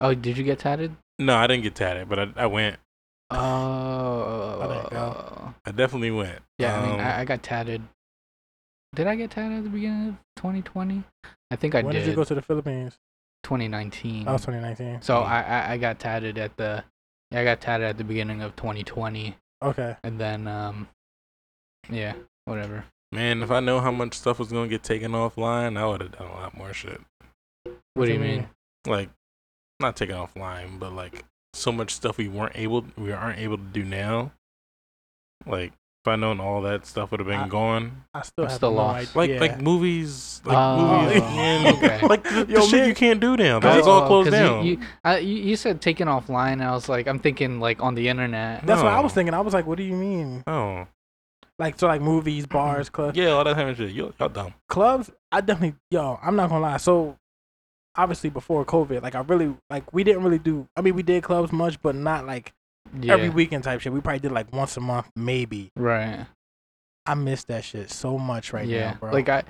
B: Oh, did you get tatted?
A: No, I didn't get tatted, but I, I went.
B: Oh,
C: there you go.
A: I definitely went.
B: Yeah, I mean,
A: Um,
B: I, I got tatted. Did I get tatted at the beginning of 2020? I think I
C: when
B: did.
C: did you go to the Philippines?
B: 2019.
C: Oh, 2019.
B: so. I, I I got tatted at the yeah, I got tatted at the beginning of 2020,
C: Okay.
B: and then um Yeah, whatever.
A: Man, if I know how much stuff was gonna get taken offline, I would have done a lot more shit.
B: What do you mean?
A: Like, not taken offline, but like so much stuff we weren't able, we aren't able to do now. Like, if I known all that stuff would have been
C: I-
A: gone.
C: I still
B: I'm
C: have
B: still
C: no
B: lost.
A: Like,
C: idea.
A: like movies, like
B: Oh,
A: movies, and
B: okay.
A: like the, the
C: Yo,
A: shit
C: man.
A: you can't do now. 'cause it's all
B: Oh,
A: closed
B: 'cause you-
A: down.
B: You, uh, you, you said taken offline. And I was like, I'm thinking like on the internet.
C: That's what I was thinking. I was like, what do you mean?
A: oh,
C: Like so, like movies, bars, clubs.
A: yeah, all that kind of shit. Yo, y'all dumb.
C: clubs, I definitely yo, I'm not gonna lie. So obviously before COVID, like I really like we didn't really do I mean we did clubs much, but not like
B: Yeah.
C: every weekend type shit. We probably did like once a month, maybe.
B: Right.
C: I miss that shit so much right
B: yeah.
C: now, bro.
B: Like I,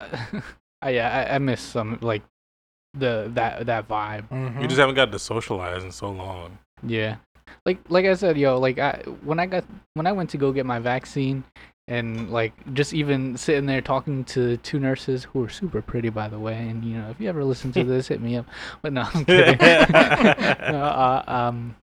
B: I yeah, I, I miss some like the that that vibe.
C: Mhm.
A: You just haven't got to socialize in so long.
B: Yeah. Like like I said, yo, like I when I got when I went to go get my vaccine and like just even sitting there talking to two nurses who are super pretty by the way, and you know, if you ever listen to this, hit me up. But no, I'm kidding. no, uh, um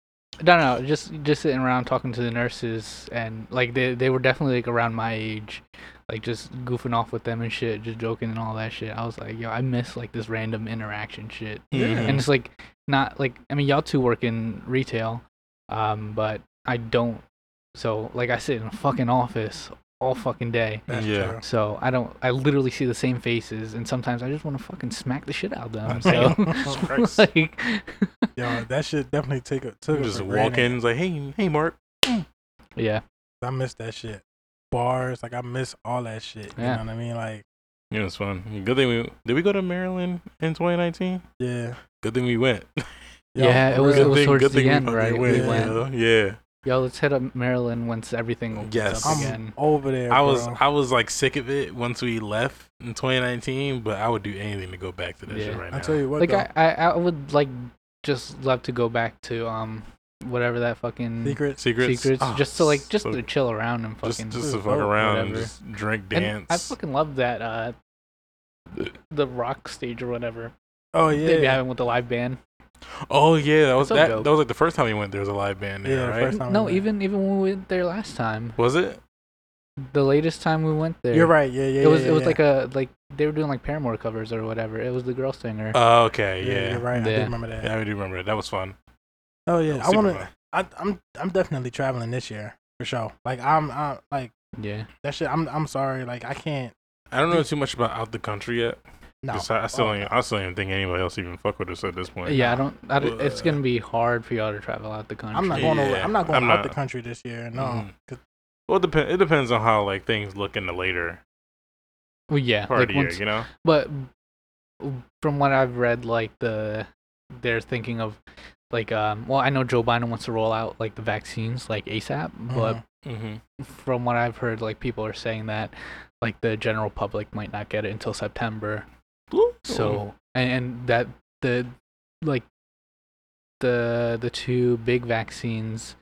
B: no no, just just sitting around talking to the nurses and like they they were definitely like around my age. Like just goofing off with them and shit, just joking and all that shit. I was like, yo, I miss like this random interaction shit
C: Yeah.
B: And it's like not like I mean y'all two work in retail, um, but I don't. So like I sit in a fucking office all fucking day.
C: That's
A: Yeah.
C: true.
B: So I don't. I literally see the same faces, and sometimes I just want to fucking smack the shit out of them. So oh, like,
C: Yo, that shit definitely take a took
A: You
C: it
A: just walk in, it's like, hey, hey, Mark. Mm.
B: yeah,
C: I miss that shit. Bars, like I miss all that shit. You
B: Yeah.
C: know what I mean? Like,
A: Yeah, it was fun. Good thing we did. We go to Maryland in 2019.
C: yeah.
A: Good thing we went.
C: Yo,
B: Yeah, it was-
C: real.
B: it was
A: thing,
B: towards
A: good
B: the
A: thing we
B: end,
A: fucking
B: right?
A: went,
C: We went.
A: yo. Yeah.
B: Yo, let's hit up Maryland once everything opens
A: Yes.
B: up
C: I'm over there.
A: I was
C: bro.
A: I was like sick of it once we left in 2019, but I would do anything to go back to that shit
B: Yeah.
A: right
C: I
A: now.
C: tell you what,
B: Like
C: though,
B: I, I, I would like just love to go back to um whatever that fucking
C: secret.
A: secrets,
B: secrets,
A: Oh,
B: just to like just
A: so-
B: to chill around and
A: just
B: fucking
A: just to fuck around and just drink,
B: And
A: dance.
B: I fucking love that uh the rock stage or whatever
C: Oh yeah,
B: they be having with the live band.
A: Oh yeah, that was that.
B: dope.
A: That was like the first time we went. There was a live band there,
C: Yeah,
A: right?
C: first time.
B: No,
C: we
B: even even when we went there last time,
A: Was it?
B: the latest time we went there,
C: You're right. Yeah, yeah.
B: It was
C: yeah,
B: it was
C: yeah.
B: like a like they were doing like Paramore covers or whatever. It was the girl singer.
A: Oh, okay,
C: Yeah,
A: yeah.
C: you're right. I do remember that.
A: Yeah, I do remember it. That was fun.
C: Oh yeah, I want to. I, I'm I'm definitely traveling this year for sure. Like I'm, i like
B: yeah,
C: that shit. I'm I'm sorry. Like I can't.
A: I don't know too much about out the country yet.
C: No,
A: 'cause I, I still
C: Oh,
A: ain't, I still don't think anybody else even fuck with us at this point.
B: yeah. I don't. I it's gonna be hard for y'all to travel out the country.
C: I'm not going. Over, I'm not going
A: I'm
C: out
A: not-
C: the country this year. No. 'Cause-
A: Well, it, depend, it depends on how like things look in the later
B: Well, yeah,
A: part
B: like
A: of the year, you know.
B: but from what I've read, like the they're thinking of like um. Well, I know Joe Biden wants to roll out like the vaccines like ASAP, but
C: Mhm.
A: Mm-hmm.
B: from what I've heard, like people are saying that like the general public might not get it until September. So and, and that the like the the two big vaccines,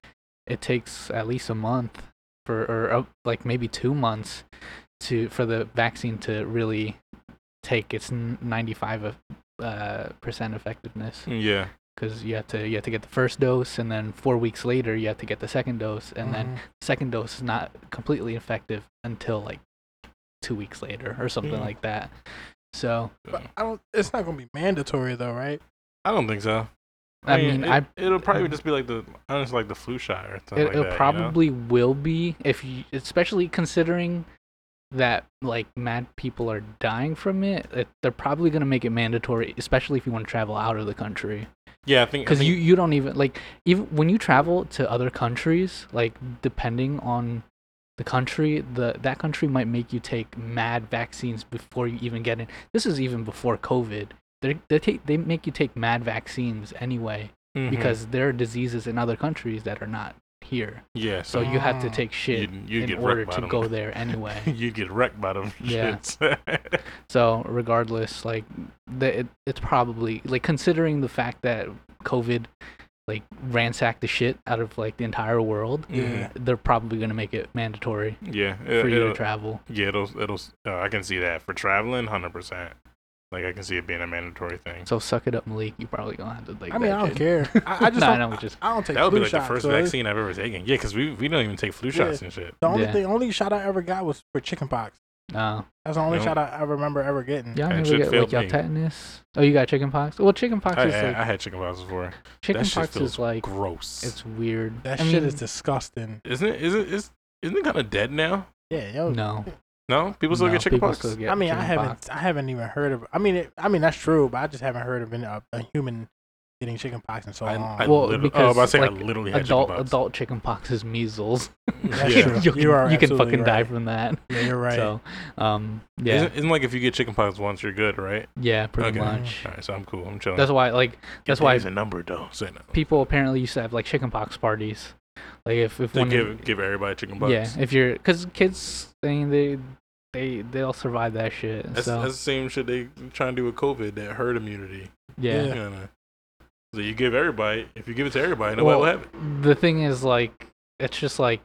B: it takes at least a month for or uh, like maybe two months to for the vaccine to really take its ninety five of uh, percent effectiveness
A: yeah,
B: because you have to you have to get the first dose and then four weeks later you have to get the second dose and then
C: Mhm.
B: second dose is not completely effective until like two weeks later or something
A: Mm.
B: like that. So
C: But I don't. It's not gonna be mandatory though, right?
A: I don't think so.
B: I mean,
A: it,
B: I
A: it'll probably just be like the honestly like the flu shot or something
B: it,
A: like
B: it
A: that. you know?
B: probably will be if you, especially considering that like mad people are dying from it, it they're probably gonna make it mandatory, especially if you want to travel out of the country.
A: Yeah, I think
B: Because you you don't even like even when you travel to other countries, like depending on the country, the that country might make you take mad vaccines before you even get in. This is even before COVID. They they take they make you take mad vaccines anyway
A: Mhm.
B: because there are diseases in other countries that are not here.
A: yeah,
B: So
A: so
B: you have to
C: Mm.
B: take shit
A: you'd, you'd
B: in
A: get
B: order to
A: them.
B: go there anyway.
A: you get wrecked by them.
B: Yeah. so regardless, like the it, it's probably like considering the fact that COVID like ransacked the shit out of like the entire world,
C: Yeah.
B: they're probably gonna make it mandatory
A: yeah,
B: for you to travel.
A: yeah, it'll, it'll. Uh, I can see that for traveling, hundred percent. Like I can see it being a mandatory thing.
B: So suck it up, Malik. You probably gonna have to like.
C: I mean, I don't
B: shit.
C: care. I, I just
B: Nah,
C: don't.
B: no, we just-
C: I don't take
A: That would
C: flu
A: be like the first
C: so
A: vaccine I've ever taken. Yeah, because we we don't even take flu
C: Yeah.
A: shots and shit.
C: The only
B: Yeah.
C: the only shot I ever got was for chickenpox.
B: No.
C: That's the only
A: Nope.
C: shot I, I remember ever getting.
B: Y'all
A: That
B: never
A: shit
B: get like
A: failed
B: y'all
A: me.
B: tetanus. Oh, you got chickenpox. Well, chickenpox
A: I,
B: is
A: I,
B: like
A: I had chickenpox before. that shit
B: chickenpox
A: feels
B: is like
A: gross.
B: it's weird.
C: That
B: I
C: shit
B: mean,
C: is disgusting.
A: isn't it? Isn't is isn't it kind of dead now?
C: Yeah, yo.
B: no.
A: No, people still
B: no,
A: get
B: people
A: chickenpox.
B: still get
C: I mean, I haven't, I haven't even heard of. I mean, it, I mean that's true, but I just haven't heard of an, a, uh, a human getting chickenpox in so
A: I,
C: long.
A: I
B: Well,
A: literally,
B: because,
A: oh, I was about to say
B: like,
A: I literally had
B: Adult
A: chickenpox.
B: adult chickenpox is measles.
C: That's
A: yeah.
C: true.
B: you can,
C: You are
B: you can
C: absolutely
B: fucking die from that.
C: yeah, you're right.
B: So, um, yeah,
A: Isn't, isn't like if you get chickenpox once, you're good, right?
B: yeah, pretty
A: Okay.
B: much.
A: All right, so I'm cool. I'm chilling.
B: That's why, like, that's why
A: He's a number though. So no.
B: people apparently used to have like chickenpox parties. Like if if
A: They
B: one
A: give give everybody chickenpox.
B: yeah, if you're because kids thing they they they'll survive that shit.
A: That's,
B: so
A: that's the same shit they trying to do with COVID, that herd immunity.
B: yeah.
C: Yeah.
A: You. So you give everybody, if you give it to everybody, nobody
B: Well,
A: will have it.
B: the thing is like it's just like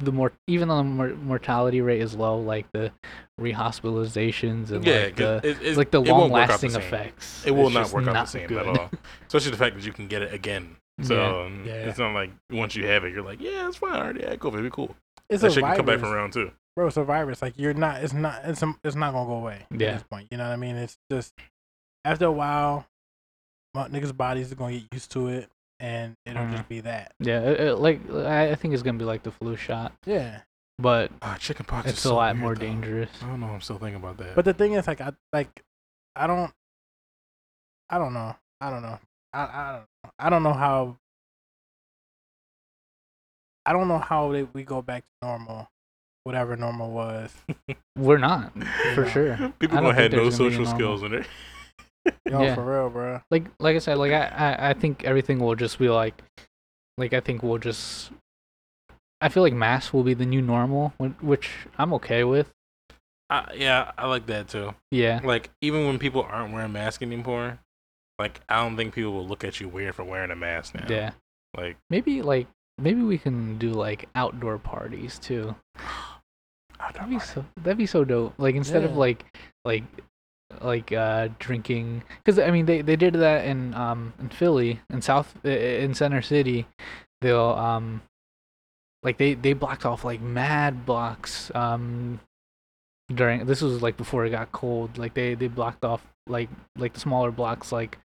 B: the more even though the mor- mortality rate is low, like the rehospitalizations and
A: Yeah,
B: like
A: 'cause
B: the
A: it, it's,
B: like the long lasting effects.
A: It will
B: it's
A: not work out the same
B: good.
A: at all. Especially the fact that you can get it again. So
B: Yeah.
A: um,
C: Yeah.
A: it's not like once you have it, you're like, yeah, it's fine. I already had COVID. Be cool.
C: it's
A: that
C: a
A: shit can come back from round two.
C: bro. It's a virus. Like you're not. It's not. It's a, it's not gonna go away.
B: Yeah.
C: At this point, you know what I mean? It's just after a while, my niggas' bodies are gonna get used to it, and it'll
B: Mhm.
C: just be that.
B: Yeah, it, it- like I I think it's gonna be like the flu shot,
C: Yeah.
B: but
A: Ah, chickenpox
B: it's
A: is
B: a
A: so
B: lot
A: weird,
B: more
A: though.
B: dangerous.
A: I don't know. I'm still thinking about that.
C: But the thing is, like, I like, I don't, I don't know, I don't know, I, I don't, know. I don't know how, I don't know how they, we go back to normal, whatever normal was.
B: We're not for sure.
A: people
B: I don't
A: gonna have no
B: there's gonna
A: social skills in it.
C: Yo,
B: Yeah.
C: for real, bro.
B: like like I said, like I, I I think everything will just be like, like I think we'll just. I feel like masks will be the new normal, which I'm okay with.
A: Uh, yeah, I like that too.
B: Yeah,
A: Like even when people aren't wearing masks anymore, like I don't think people will look at you weird for wearing a mask now.
B: yeah.
A: Like
B: Maybe like maybe we can do like outdoor parties too. That'd be so that'd be so dope. Like instead of like like like uh drinking because I mean they they did that in um in Philly in South i- i- in Center City. They'll um like they they blocked off like mad blocks um during this was like before it got cold. Like they they blocked off like like the smaller blocks like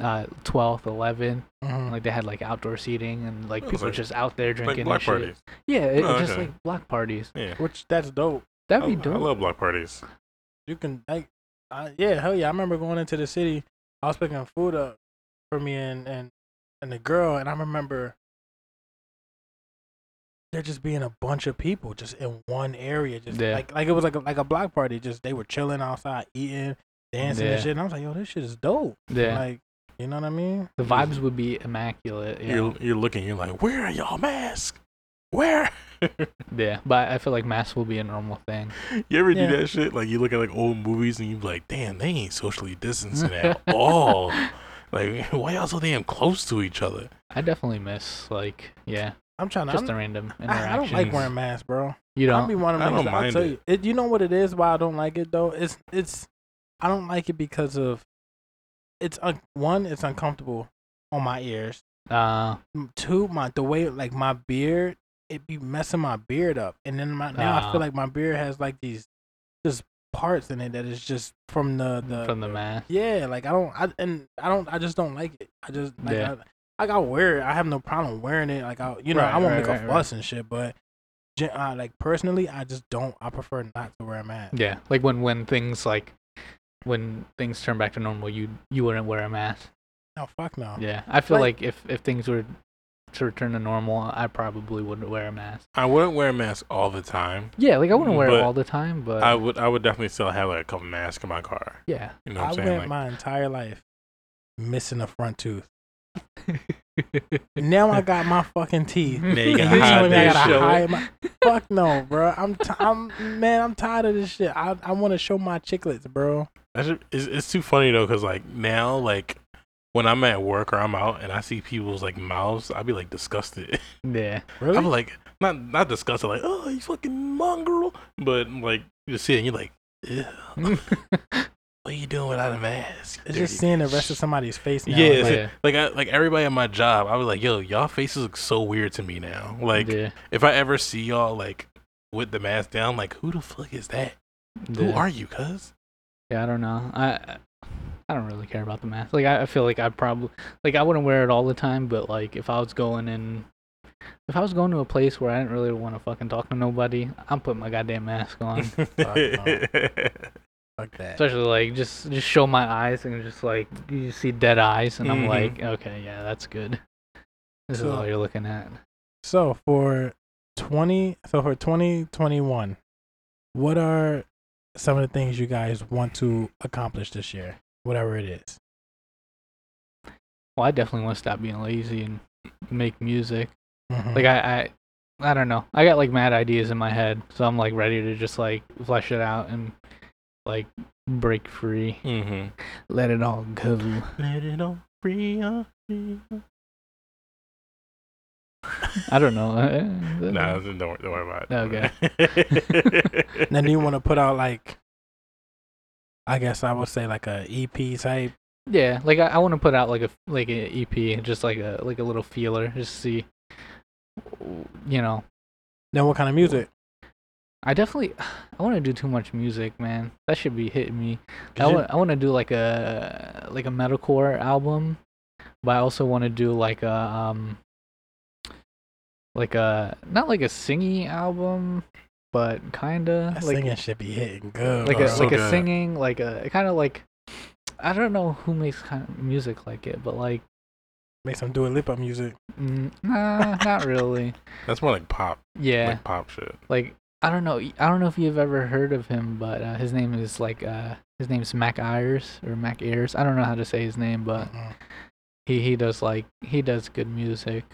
B: uh 12th 11th
C: Mhm.
B: like they had like outdoor seating and like people
A: like-
B: just out there
A: like
B: drinking
A: block parties.
B: yeah it,
A: Oh,
B: just
A: okay.
B: like block parties
A: Yeah,
C: Which that's dope.
B: that'd be
A: I, I love block parties.
C: You can like, I, yeah, hell yeah. I remember going into the city. I was picking food up for me and and and the girl, and I remember there just being a bunch of people just in one area, just
B: Yeah.
C: like like it was like a, like a block party. Just they were chilling outside, eating, dancing and shit. And I was like, yo, this shit is dope.
B: yeah
C: Like, you know what I mean?
B: the vibes would be immaculate yeah
A: You're you're looking. You're like, where are y'all masks? Where?
B: yeah but i feel like masks will be a normal thing
A: you ever
C: Yeah.
A: do that shit? Like you look at like old movies and you be like, damn, they ain't socially distancing at all. Like, why y'all so damn close to each other?
B: i definitely miss like yeah
C: I'm trying to.
B: just
C: I'm,
B: a random interaction
C: I don't like wearing masks, bro.
B: you
C: I'll
B: don't
C: be one of
A: I
C: them.
A: don't
C: niggas, I'll
A: mind
C: tell
A: it.
C: you. it. You know what it is? Why I don't like it though? It's it's. I don't like it because of. It's un, one. It's uncomfortable on my ears.
B: uh
C: Two, my the way like my beard, it be messing my beard up, and then my now I
B: Ah.
C: feel like my beard has like these, just parts in it that is just from the the
B: from the mask
C: yeah, like I don't, I and I don't, I just don't like it. I just like,
B: Yeah.
C: I, like I wear it. I have no problem wearing it. Like I, you know,
B: Right,
C: I won't
B: right,
C: make
B: right,
C: a fuss and shit. But uh, like personally, I just don't. I prefer not to wear a mask.
B: yeah like when when things like when things turn back to normal you you wouldn't wear a mask
C: No, fuck no.
B: yeah i feel
C: Like-
B: like if if things were to return to normal i probably wouldn't wear a mask
A: I wouldn't wear a mask all the time.
B: yeah like i wouldn't wear it all the time but
A: I would I would definitely still have like a couple masks in my car.
B: yeah
A: You know what
C: I
A: I'm saying?
C: went
A: Like,
C: my entire life missing a front tooth. Now I got my fucking teeth.
A: Now you gotta
C: you
A: hide
C: telling me I
A: that
C: gotta
A: shit.
C: hide my fuck no, bro. I'm t- I'm man. I'm tired of this shit. I I want to show my chiclets, bro.
A: That shit- it's, it's too funny though, cause like now, like when I'm at work or I'm out and I see people's like mouths, I'd be like disgusted.
B: yeah
C: Really?
A: I'm like not not disgusted, like oh you fucking mongrel, but like you see it and you're like Ew. what are you doing without a mask?
C: It's just seeing the rest of somebody's face now.
A: Yeah,
C: It's
A: it's
C: like,
B: Yeah.
A: like I, like everybody at my job, I was like, "Yo, y'all faces look so weird to me now." Like,
B: yeah,
A: if I ever see y'all like with the mask down, like, who the fuck is that? Who are you, cuz?
B: Yeah, I don't know. I I don't really care about the mask. Like I, I feel like I probably like I wouldn't wear it all the time, but like if I was going in if I was going to a place where I didn't really want to fucking talk to nobody, I'm putting my goddamn mask on.
C: fuck that.
B: Especially like just just show my eyes and just like you see dead eyes and I'm
A: Mhm.
B: like, okay, yeah, that's good. This is
C: So-
B: all you're looking at.
C: So for twenty, so for twenty twenty one, what are some of the things you guys want to accomplish this year? Whatever it is.
B: Well, I definitely want to stop being lazy and make music.
C: Mhm.
B: Like I, I I don't know. I got like mad ideas in my head, so I'm like ready to just like flesh it out and like break free.
A: mm-hmm.
B: Let it all go.
A: Let it all free, uh, free. uh.
B: I don't know. uh,
A: Nah, don't don't worry about it.
B: Okay.
C: then you want to put out like, I guess I would say like a EP type.
B: Yeah, like I, I want to put out like a like an EP, just like a like a little feeler, just see. You know,
C: Then what kind of music?
B: I definitely I want to do too much music, man. That should be hitting me. I want I want to do like a like a metalcore album, but I also want to do like a um like a not like a singy album, but kinda
C: that
B: like
C: singing should be hitting good.
B: like a
A: so
B: like a singing like a kind of like I don't know who makes kind of music like it, but like
C: make some Dua Lipa music.
B: mm, nah, not really.
A: That's more like pop,
B: Yeah,
A: like pop shit.
B: like I don't know. I don't know if you've ever heard of him, but uh, his name is like uh his name is Mac Ayres or Mac Ayres. I don't know how to say his name, but
C: Mhm.
B: he he does like he does good music.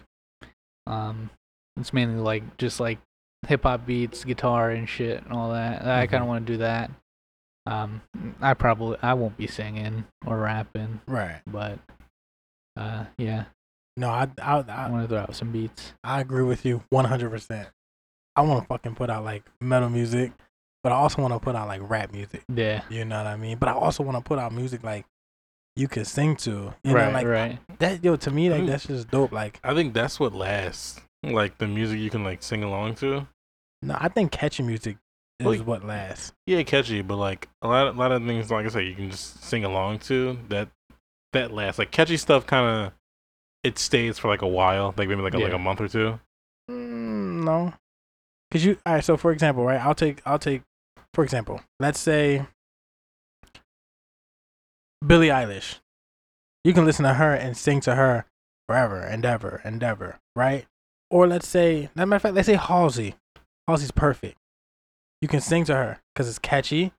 B: Um, it's mainly like just like hip hop beats, guitar and shit and all that. I kind of want to do that. Um, I probably I won't be singing or rapping,
C: Right.
B: but uh, yeah,
C: No, I I
B: I
C: I,
B: want to throw out some beats.
C: I agree with you one hundred percent. I want to fucking put out like metal music, but I also want to put out like rap music.
B: Yeah,
C: You know what I mean? But I also want to put out music like you could sing to. You
B: right,
C: know, like
B: right.
C: that. Yo, to me, like
A: Mm.
C: that's just dope. Like,
A: I think that's what lasts. Like the music you can like sing along to.
C: no, I think catchy music is
A: Well,
C: what lasts.
A: Yeah, catchy, but like a lot, a lot of things, like I said, you can just sing along to. That that lasts. Like catchy stuff, kind of, it stays for like a while, like maybe like a, like a month or two.
C: Mm, no, cause you. All right. So for example, right? I'll take. I'll take. For example, let's say Billie Eilish. You can listen to her and sing to her forever and ever and ever, right? Or let's say, as a matter of fact, let's say Halsey. Halsey's perfect. You can sing to her because it's catchy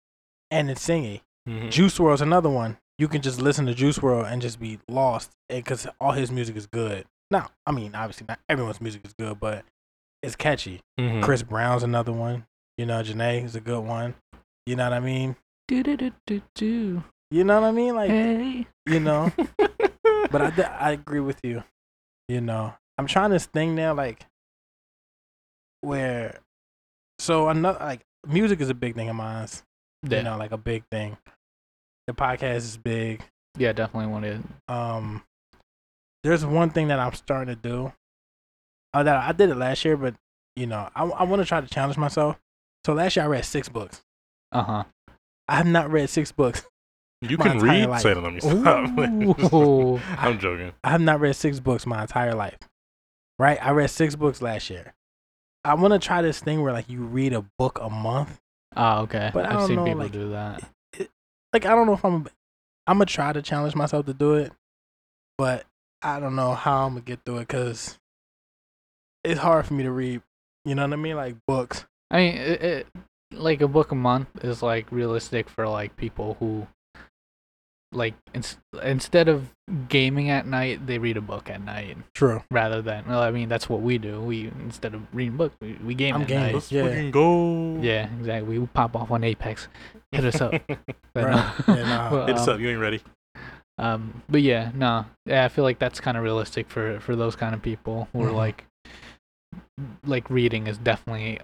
C: and it's singy.
A: Mhm.
C: Juice WRLD's another one. You can just listen to Juice WRLD and just be lost because all his music is good. Now, I mean, obviously not everyone's music is good, but it's catchy.
A: Mhm.
C: Chris Brown's another one. You know, Janae is a good one. You know what I mean?
B: Do do do do do.
C: You know what I mean? Like,
B: Hey.
C: you know. but I, I agree with you. You know, I'm trying this thing now, like, where, so another like music is a big thing of mine.
B: Yeah,
C: You know, like a big thing. The podcast is big.
B: yeah, definitely want to.
C: Um, there's one thing that I'm starting to do. Uh, that I did it last year, but you know, I I want to try to challenge myself. So last year I read six books.
B: Uh huh.
C: I have not read six books.
A: you
C: my
A: can read.
C: life.
A: Say that. Let me stop. I'm joking.
C: I have not read six books my entire life. Right? I read six books last year. I want to try this thing where like you read a book a month.
B: Oh, okay.
C: But I
B: I've
C: don't
B: seen
C: know,
B: people
C: like,
B: do that.
C: Like I don't know if I'm I'm gonna try to challenge myself to do it, but I don't know how I'm gonna get through it because it's hard for me to read. You know what I mean? Like books.
B: I mean, it, like a book a month is like realistic for like people who, like, ins- instead of gaming at night, they read a book at night
C: True.
B: rather than. Well, I mean, that's what we do. We instead of reading book, we, we game
C: I'm
B: at
C: gaming.
B: night.
A: Let's
C: Yeah.
A: fucking go.
B: Yeah, exactly. We pop off on Apex. Hit us up. But,
C: Right.
B: no.
C: Yeah, nah.
B: Well,
A: Hit us
B: um,
A: up. You ain't ready.
B: Um, but yeah, no, yeah, I feel like that's kind of realistic for for those kind of people who are
C: Mhm.
B: like, like reading is definitely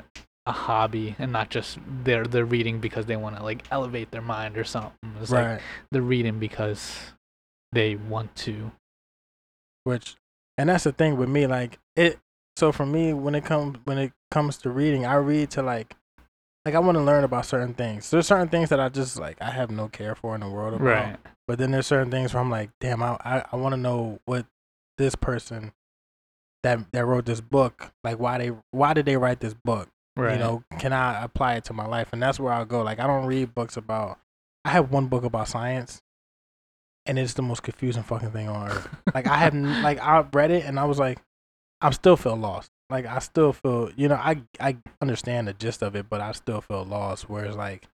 B: a hobby and not just they're they're reading because they want to like elevate their mind or something. It's like
C: right.
B: they're reading because they want to.
C: Which, and that's the thing with me. Like it. So for me, when it comes when it comes to reading, I read to like, like I want to learn about certain things. There's certain things that I just like I have no care for in the world about. But then there's certain things where I'm like, damn, I I, I want to know what this person that that wrote this book, like why they why did they write this book?
B: Right.
C: You know, can I apply it to my life? And that's where I'll go. Like I don't read books about. I have one book about science, and it's the most confusing fucking thing on earth. like I haven't. like I read it and I was like, I still feel lost. Like I still feel, you know, I I understand the gist of it, but I still feel lost. Whereas like,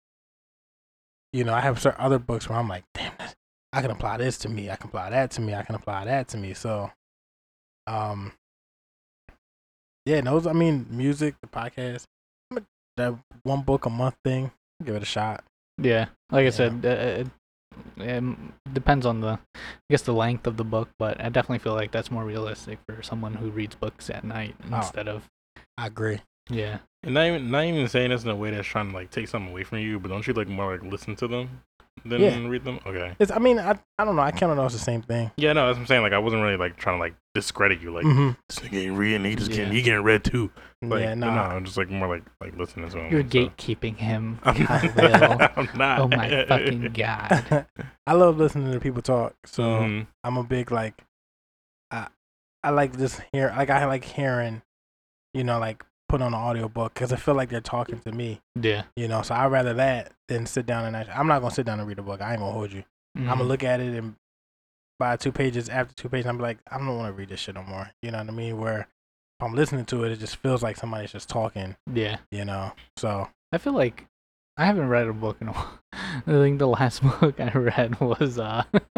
C: you know, I have certain other books where I'm like, damn, I can apply this to me. I can apply that to me. I can apply that to me. So, um, yeah, those. I mean, music, the podcast, that one book a month thing. Give it a shot.
B: Yeah, like I
C: Yeah.
B: said, uh, it, um, depends on the, I guess the length of the book, but I definitely feel like that's more realistic for someone who reads books at night
C: Oh.
B: instead of
C: I agree.
B: yeah.
A: And not even not even saying this in a way that's trying to like take something away from you, but don't you like more like listen to them than
C: Yeah.
A: read them? Okay.
C: It's. I mean, I I don't know. I kind of know it's the same thing.
A: Yeah, no, that's what I'm saying. Like I wasn't really like trying to like discredit you. Like
C: Mhm.
A: this nigga ain't reading, he just
B: Yeah.
A: getting he getting read too. Like,
C: yeah,
A: no,
C: no.
A: I'm just like more like like listening to him.
B: You're
A: so.
B: gatekeeping him,
A: I'm
B: Kyle.
A: I'm not.
B: oh my fucking god.
C: I love listening to people talk. So
A: Mhm.
C: I'm a big like, I I like just hear like I like hearing, you know, like put on an audiobook because I feel like they're talking to me.
B: Yeah.
C: You know, so I'd rather that than sit down and actually, I'm not gonna sit down and read a book. I ain't gonna hold you. I'm gonna
B: Mhm.
C: look at it and by two pages after two pages, I'm like, I don't want to read this shit no more. You know what I mean? Where if I'm listening to it, it just feels like somebody's just talking.
B: Yeah.
C: You know, so
B: I feel like I haven't read a book in a while. I think the last book I read was uh what,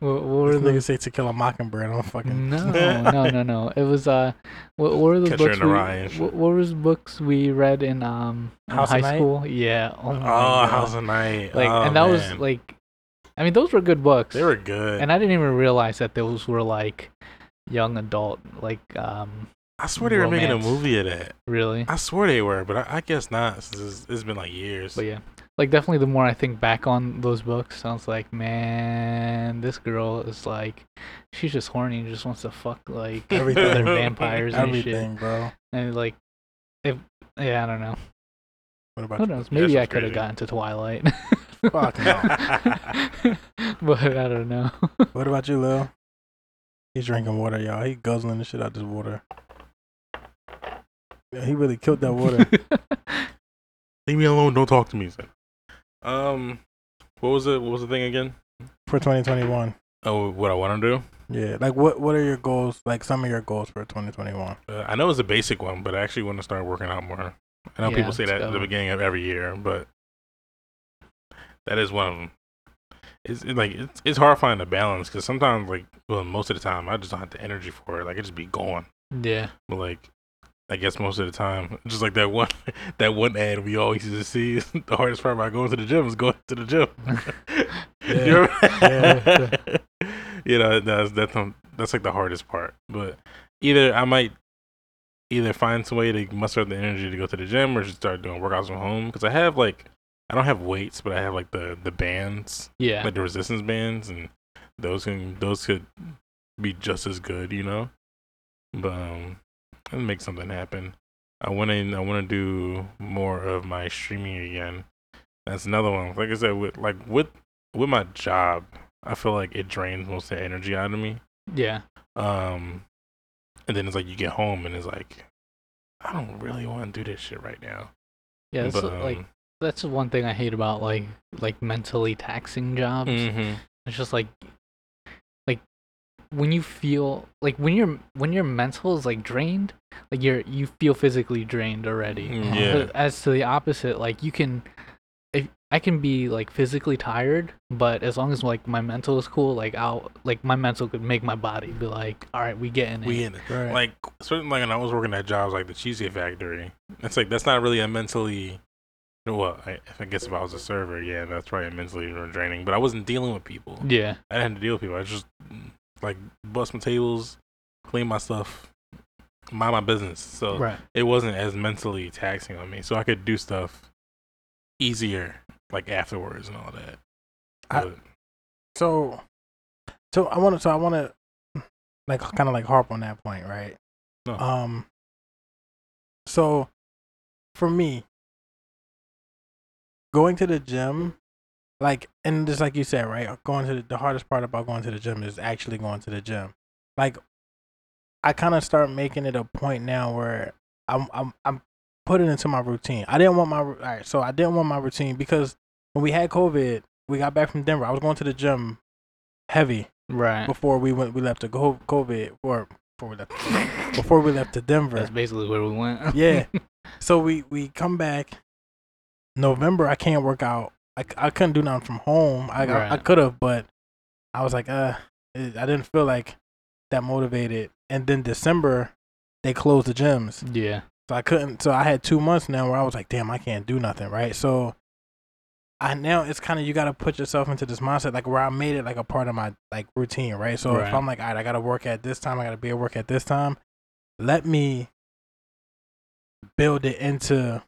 B: what were
C: this
B: the
C: nigga say To Kill a Mockingbird. I'm fucking.
B: No, no, no, no. It was uh, what, what were the
A: Catcher
B: books?
A: in
B: we,
A: Rye and shit.
B: what, what was books we read in um in
C: House
B: high school? Yeah. Oh,
A: Oh, House of Night.
B: like,
A: oh,
B: and that was like, I mean, those were good books.
A: they were good.
B: and I didn't even realize that those were like young adult, like um,
A: I swear they were making a movie of that.
B: really.
A: I swear they were, but I, I guess not. Since it's, it's been like years.
B: But yeah, like definitely the more I think back on those books, sounds like man, this girl is like, she's just horny and just wants to fuck like
C: Everything.
B: other vampires and shit.
C: Bro.
B: And like, if yeah, I don't know.
C: What about
B: Who
C: you?
B: knows? Maybe
A: shit's
B: I could have gotten to Twilight.
C: Fuck no.
B: but I don't know.
C: What about you, Lil? He's drinking water, y'all. He guzzling the shit out of this water. Yeah, he really killed that water.
A: Leave me alone. Don't talk to me. Son. Um, what was it? What was the thing again?
C: for 2021.
A: Oh, what I want to do.
C: Yeah, like what what are your goals? Like some of your goals for 2021.
A: Uh, I know it's a basic one, but I actually want to start working out more. I know
B: Yeah,
A: people say
B: let's
A: that at the beginning of every year, but that is one of them. It's it, like it's it's hard finding a balance because sometimes, like, well, most of the time, I just don't have the energy for it. Like, I just be going.
B: yeah.
A: But like, I guess most of the time, just like that one that one ad we always used to see. is the hardest part about going to the gym is going to the gym.
C: Yeah.
A: You know?
C: Yeah.
A: you know, that's that's that's like the hardest part. But either I might either find some way to muster up the energy to go to the gym or just start doing workouts from home because I have like I don't have weights, but I have like the the bands,
B: Yeah.
A: like the resistance bands, and those can those could be just as good, you know. But um, I'll make something happen. I want to I want to do more of my streaming again. That's another one. Like I said, with like with with my job, I feel like it drains most of the energy out of me.
B: yeah.
A: Um, and then it's like you get home and it's like, I don't really want to do this shit right now.
B: Yeah. That's
A: But,
B: like
A: um,
B: that's the one thing I hate about like like mentally taxing jobs.
A: mhm.
B: It's just like when you feel like when your when your mental is like drained, like you're you feel physically drained already.
A: Mm, yeah.
B: As to the opposite, like you can if I can be like physically tired, but as long as like my mental is cool, like I'll like my mental could make my body be like, all right, we getting it.
A: we in it.
C: Right.
A: Like certainly like when I was working at jobs like the Cheesecake Factory, it's like that's not really a mentally. Well, I, I guess if I was a server, yeah, that's probably mentally draining. But I wasn't dealing with people.
B: yeah,
A: I didn't have to deal with people. I just like bust my tables, clean my stuff, mind my business. So
B: Right.
A: it wasn't as mentally taxing on me. So I could do stuff easier, like afterwards and all that.
C: I- So, so I want to. So I want to, like, kind of like harp on that point, right?
A: No.
C: Um. So, for me, going to the gym, like, and just like you said, right? Going to the, the hardest part about going to the gym is actually going to the gym. Like, I kind of start making it a point now where I'm I'm I'm putting it into my routine. I didn't want my all right, so I didn't want my routine because when we had COVID, we got back from Denver. I was going to the gym heavy
B: Right.
C: before we went. We left to go COVID or before we left before we left to Denver.
B: That's basically where we went.
C: Yeah. So we we come back November. I can't work out. I, I couldn't do nothing from home. I I, I could have, but I was like, uh, it- I didn't feel like that motivated. And then December, they closed the gyms,
B: yeah.
C: so I couldn't. So I had two months now where I was like, damn, I can't do nothing, right? So. I now it's kind of you got to put yourself into this mindset like where I made it like a part of my like routine, right? So
B: Right.
C: if I'm like, all right, I got to work at this time, I got to be at work at this time. Let me build it into,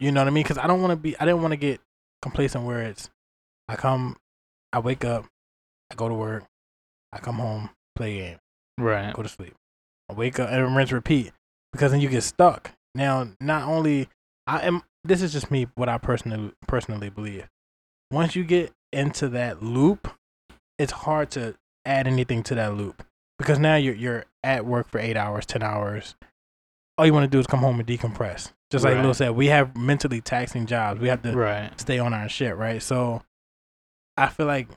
C: you know what I mean? Because I don't want to be, I didn't want to get complacent where it's, I come, I wake up, I go to work, I come home, play a game,
B: Right.
C: go to sleep, I wake up and rinse repeat. Because then you get stuck. Now, not only I am, this is just me, what I personally personally believe. Once you get into that loop, it's hard to add anything to that loop because now you're you're at work for eight hours, ten hours. All you want to do is come home and decompress. Just like
B: Right.
C: Lil said, we have mentally taxing jobs. We have to
B: Right.
C: stay on our shit, right? So I feel like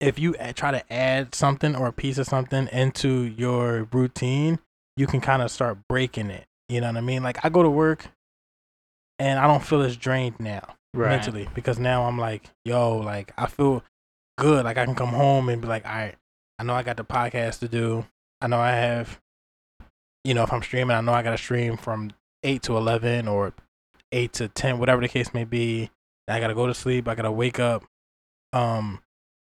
C: if you try to add something or a piece of something into your routine, you can kind of start breaking it. You know what I mean? Like I go to work and I don't feel as drained now
B: Right.
C: mentally because now I'm like, yo, like I feel good. Like I can come home and be like, all right, I know I got the podcast to do. I know I have, you know, if I'm streaming, I know I got to stream from eight to eleven or eight to ten, whatever the case may be. I gotta go to sleep. I gotta wake up. Um,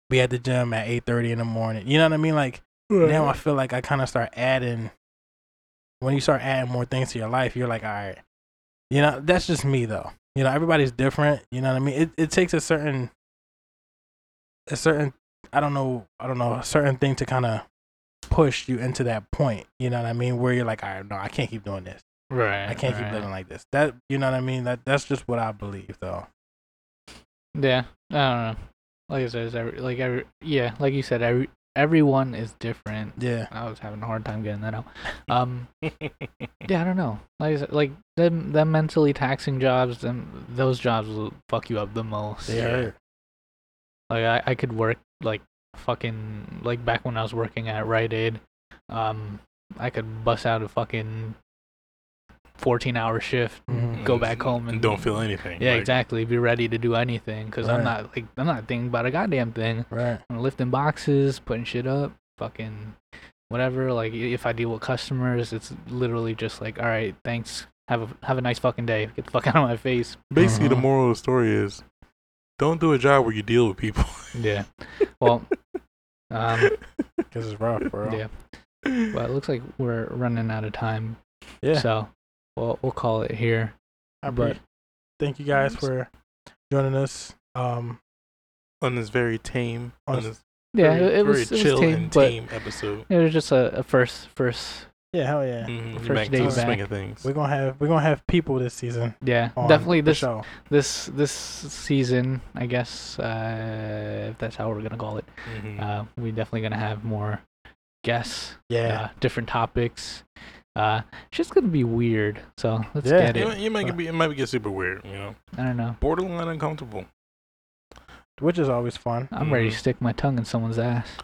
C: be at the gym at eight thirty in the morning. You know what I mean? Like now, I feel like I kind of start adding. When you start adding more things to your life, you're like, all right, you know, that's just me though. You know, everybody's different. You know what I mean? It it takes a certain, a certain, I don't know, I don't know, a certain thing to kind of push you into that point. You know what I mean? Where you're like, all right, no, I can't keep doing this.
B: Right.
C: I can't keep living like this. That you know what I mean? That that's just what I believe though.
B: Yeah. I don't know. Like I said, every, like every yeah, like you said, every everyone is different.
C: Yeah.
B: I was having a hard time getting that out. Um, yeah, I don't know. Like, I said, like them, them mentally taxing jobs, them those jobs will fuck you up the most.
C: They
A: Yeah.
B: Like I, I could work like fucking like back when I was working at Rite Aid, um, I could bust out a fucking fourteen hour shift,
C: Mhm.
B: go back home and,
A: and don't feel anything.
B: Yeah,
A: Like,
B: exactly. Be ready to do anything because I'm not like I'm not thinking about a goddamn thing.
C: Right.
B: I'm lifting boxes, putting shit up, fucking whatever. Like if I deal with customers, it's literally just like, all right, thanks. Have a have a nice fucking day. Get the fuck out of my face.
A: Basically, the
C: Mhm.
A: moral of the story is, don't do a job where you deal with people.
B: Yeah. Well, um,
C: Cause it's rough, bro.
B: yeah. Well, it looks like we're running out of time.
C: Yeah.
B: So, we'll we'll call it here.
C: I
B: but-
C: appreciate- thank you guys for joining us. Um,
A: on this very tame,
C: On
A: on
C: this-
A: this
B: Yeah,
A: very,
B: it, it was
A: very
B: it was
A: chill
B: tame,
A: and tame episode.
B: it was just a, a first first.
C: Yeah, hell yeah.
A: Mm-hmm.
B: First
A: back
B: day
A: to
B: back.
A: swing of things.
C: We're gonna have we're gonna have people this season.
B: Yeah, definitely this
C: show.
B: this this season, I guess, uh, if that's how we're gonna call it.
A: Mhm.
B: Uh, we definitely gonna have more guests,
C: Yeah.
B: uh, different topics. Uh, it's just gonna be weird. So let's
C: Yeah.
B: get it.
A: might- you might be, it might get super weird, you know,
B: I don't know.
A: borderline uncomfortable.
C: which is always fun.
B: I'm ready to
A: Mhm.
B: stick my tongue in someone's ass.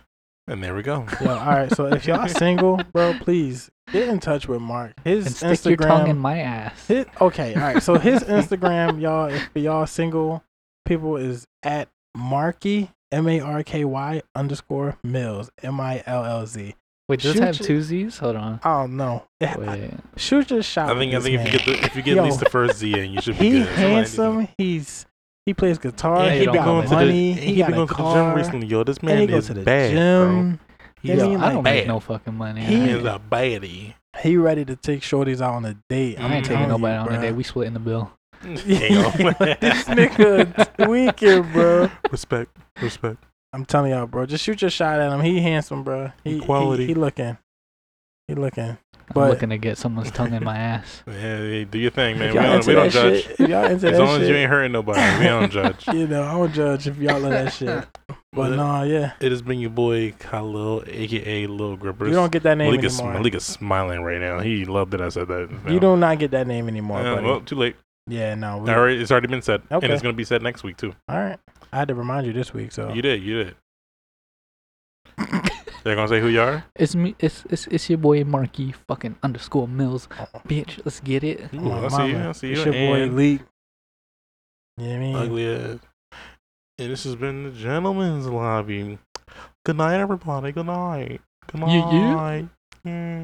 A: And there we go.
C: Yo, all right. So if y'all single, bro, please get in touch with Mark. His
B: And stick your tongue in
C: Instagram.
B: my ass.
C: His, okay, all right. So his Instagram, y'all, if y'all single people, is at Marky M A R K Y underscore Mills M I L L Z.
B: Wait, does it
C: shoot
B: have
C: your-
B: two Z's? Hold on.
C: Oh no! know.
B: Wait.
C: Shoot your shot.
A: I think I think
C: this
A: if you get the, if you get
C: Yo.
A: at least the first Z in, you should be
C: he
A: good. Somebody
C: handsome. He's he plays guitar.
B: Yeah,
C: he
B: you
C: got
A: going to the-
C: money.
A: he,
C: he got
A: been
C: a
A: going to the gym recently, yo. This man
C: he goes
A: is
C: to the
A: bad,
C: gym.
A: bro. He's
C: I
B: Yo,
C: mean,
B: I don't
C: like-
B: make
A: bad.
B: no fucking money.
C: He-
A: He's a baddie.
C: He ready to take shorties out on a date.
B: I
C: I'm
B: ain't taking nobody
C: you,
B: on a
C: date.
B: day. We splitting the bill.
C: this nigga tweaking, bro.
A: respect, respect.
C: I'm telling y'all, bro. Just shoot your shot at him. He handsome, bro. He,
A: Equality.
C: He, he looking. He looking.
B: I'm
C: But-
B: looking to get someone's tongue in my ass.
A: Yeah, hey, do your thing, man. We
C: y'all
A: don't,
C: into
A: we don't
C: that
A: judge.
C: shit, if y'all into
A: As
C: that
A: long as you ain't hurting nobody, we don't judge.
C: you know, I don't judge if y'all in that shit. But
A: But
C: no, yeah,
A: It has been your boy Khalil, aka Lil Grippers.
C: you don't get that name
A: Malik is,
C: anymore.
A: Malik is smiling right now. He loved that I said that.
C: You do not get that name anymore,
A: Yeah,
C: buddy.
A: well, too late.
C: yeah, no. We,
A: Already, it's already been said,
C: Okay.
A: and it's gonna be said next week too.
C: All right. I had to remind you this week, so
A: You did, you did. They're gonna say who you are.
B: It's me. It's it's it's your boy Marky fucking underscore Mills. Uh-uh. Bitch, let's get it.
A: Ooh,
C: my
A: I see you.
C: mama.
A: I see you.
C: it's
A: you.
C: your boy
A: and
C: Leak. You know what I mean?
A: ugly ass. And this has been the gentleman's lobby. Good night, everybody. Good night. Good
B: Yeah, yeah.
A: night. Yeah.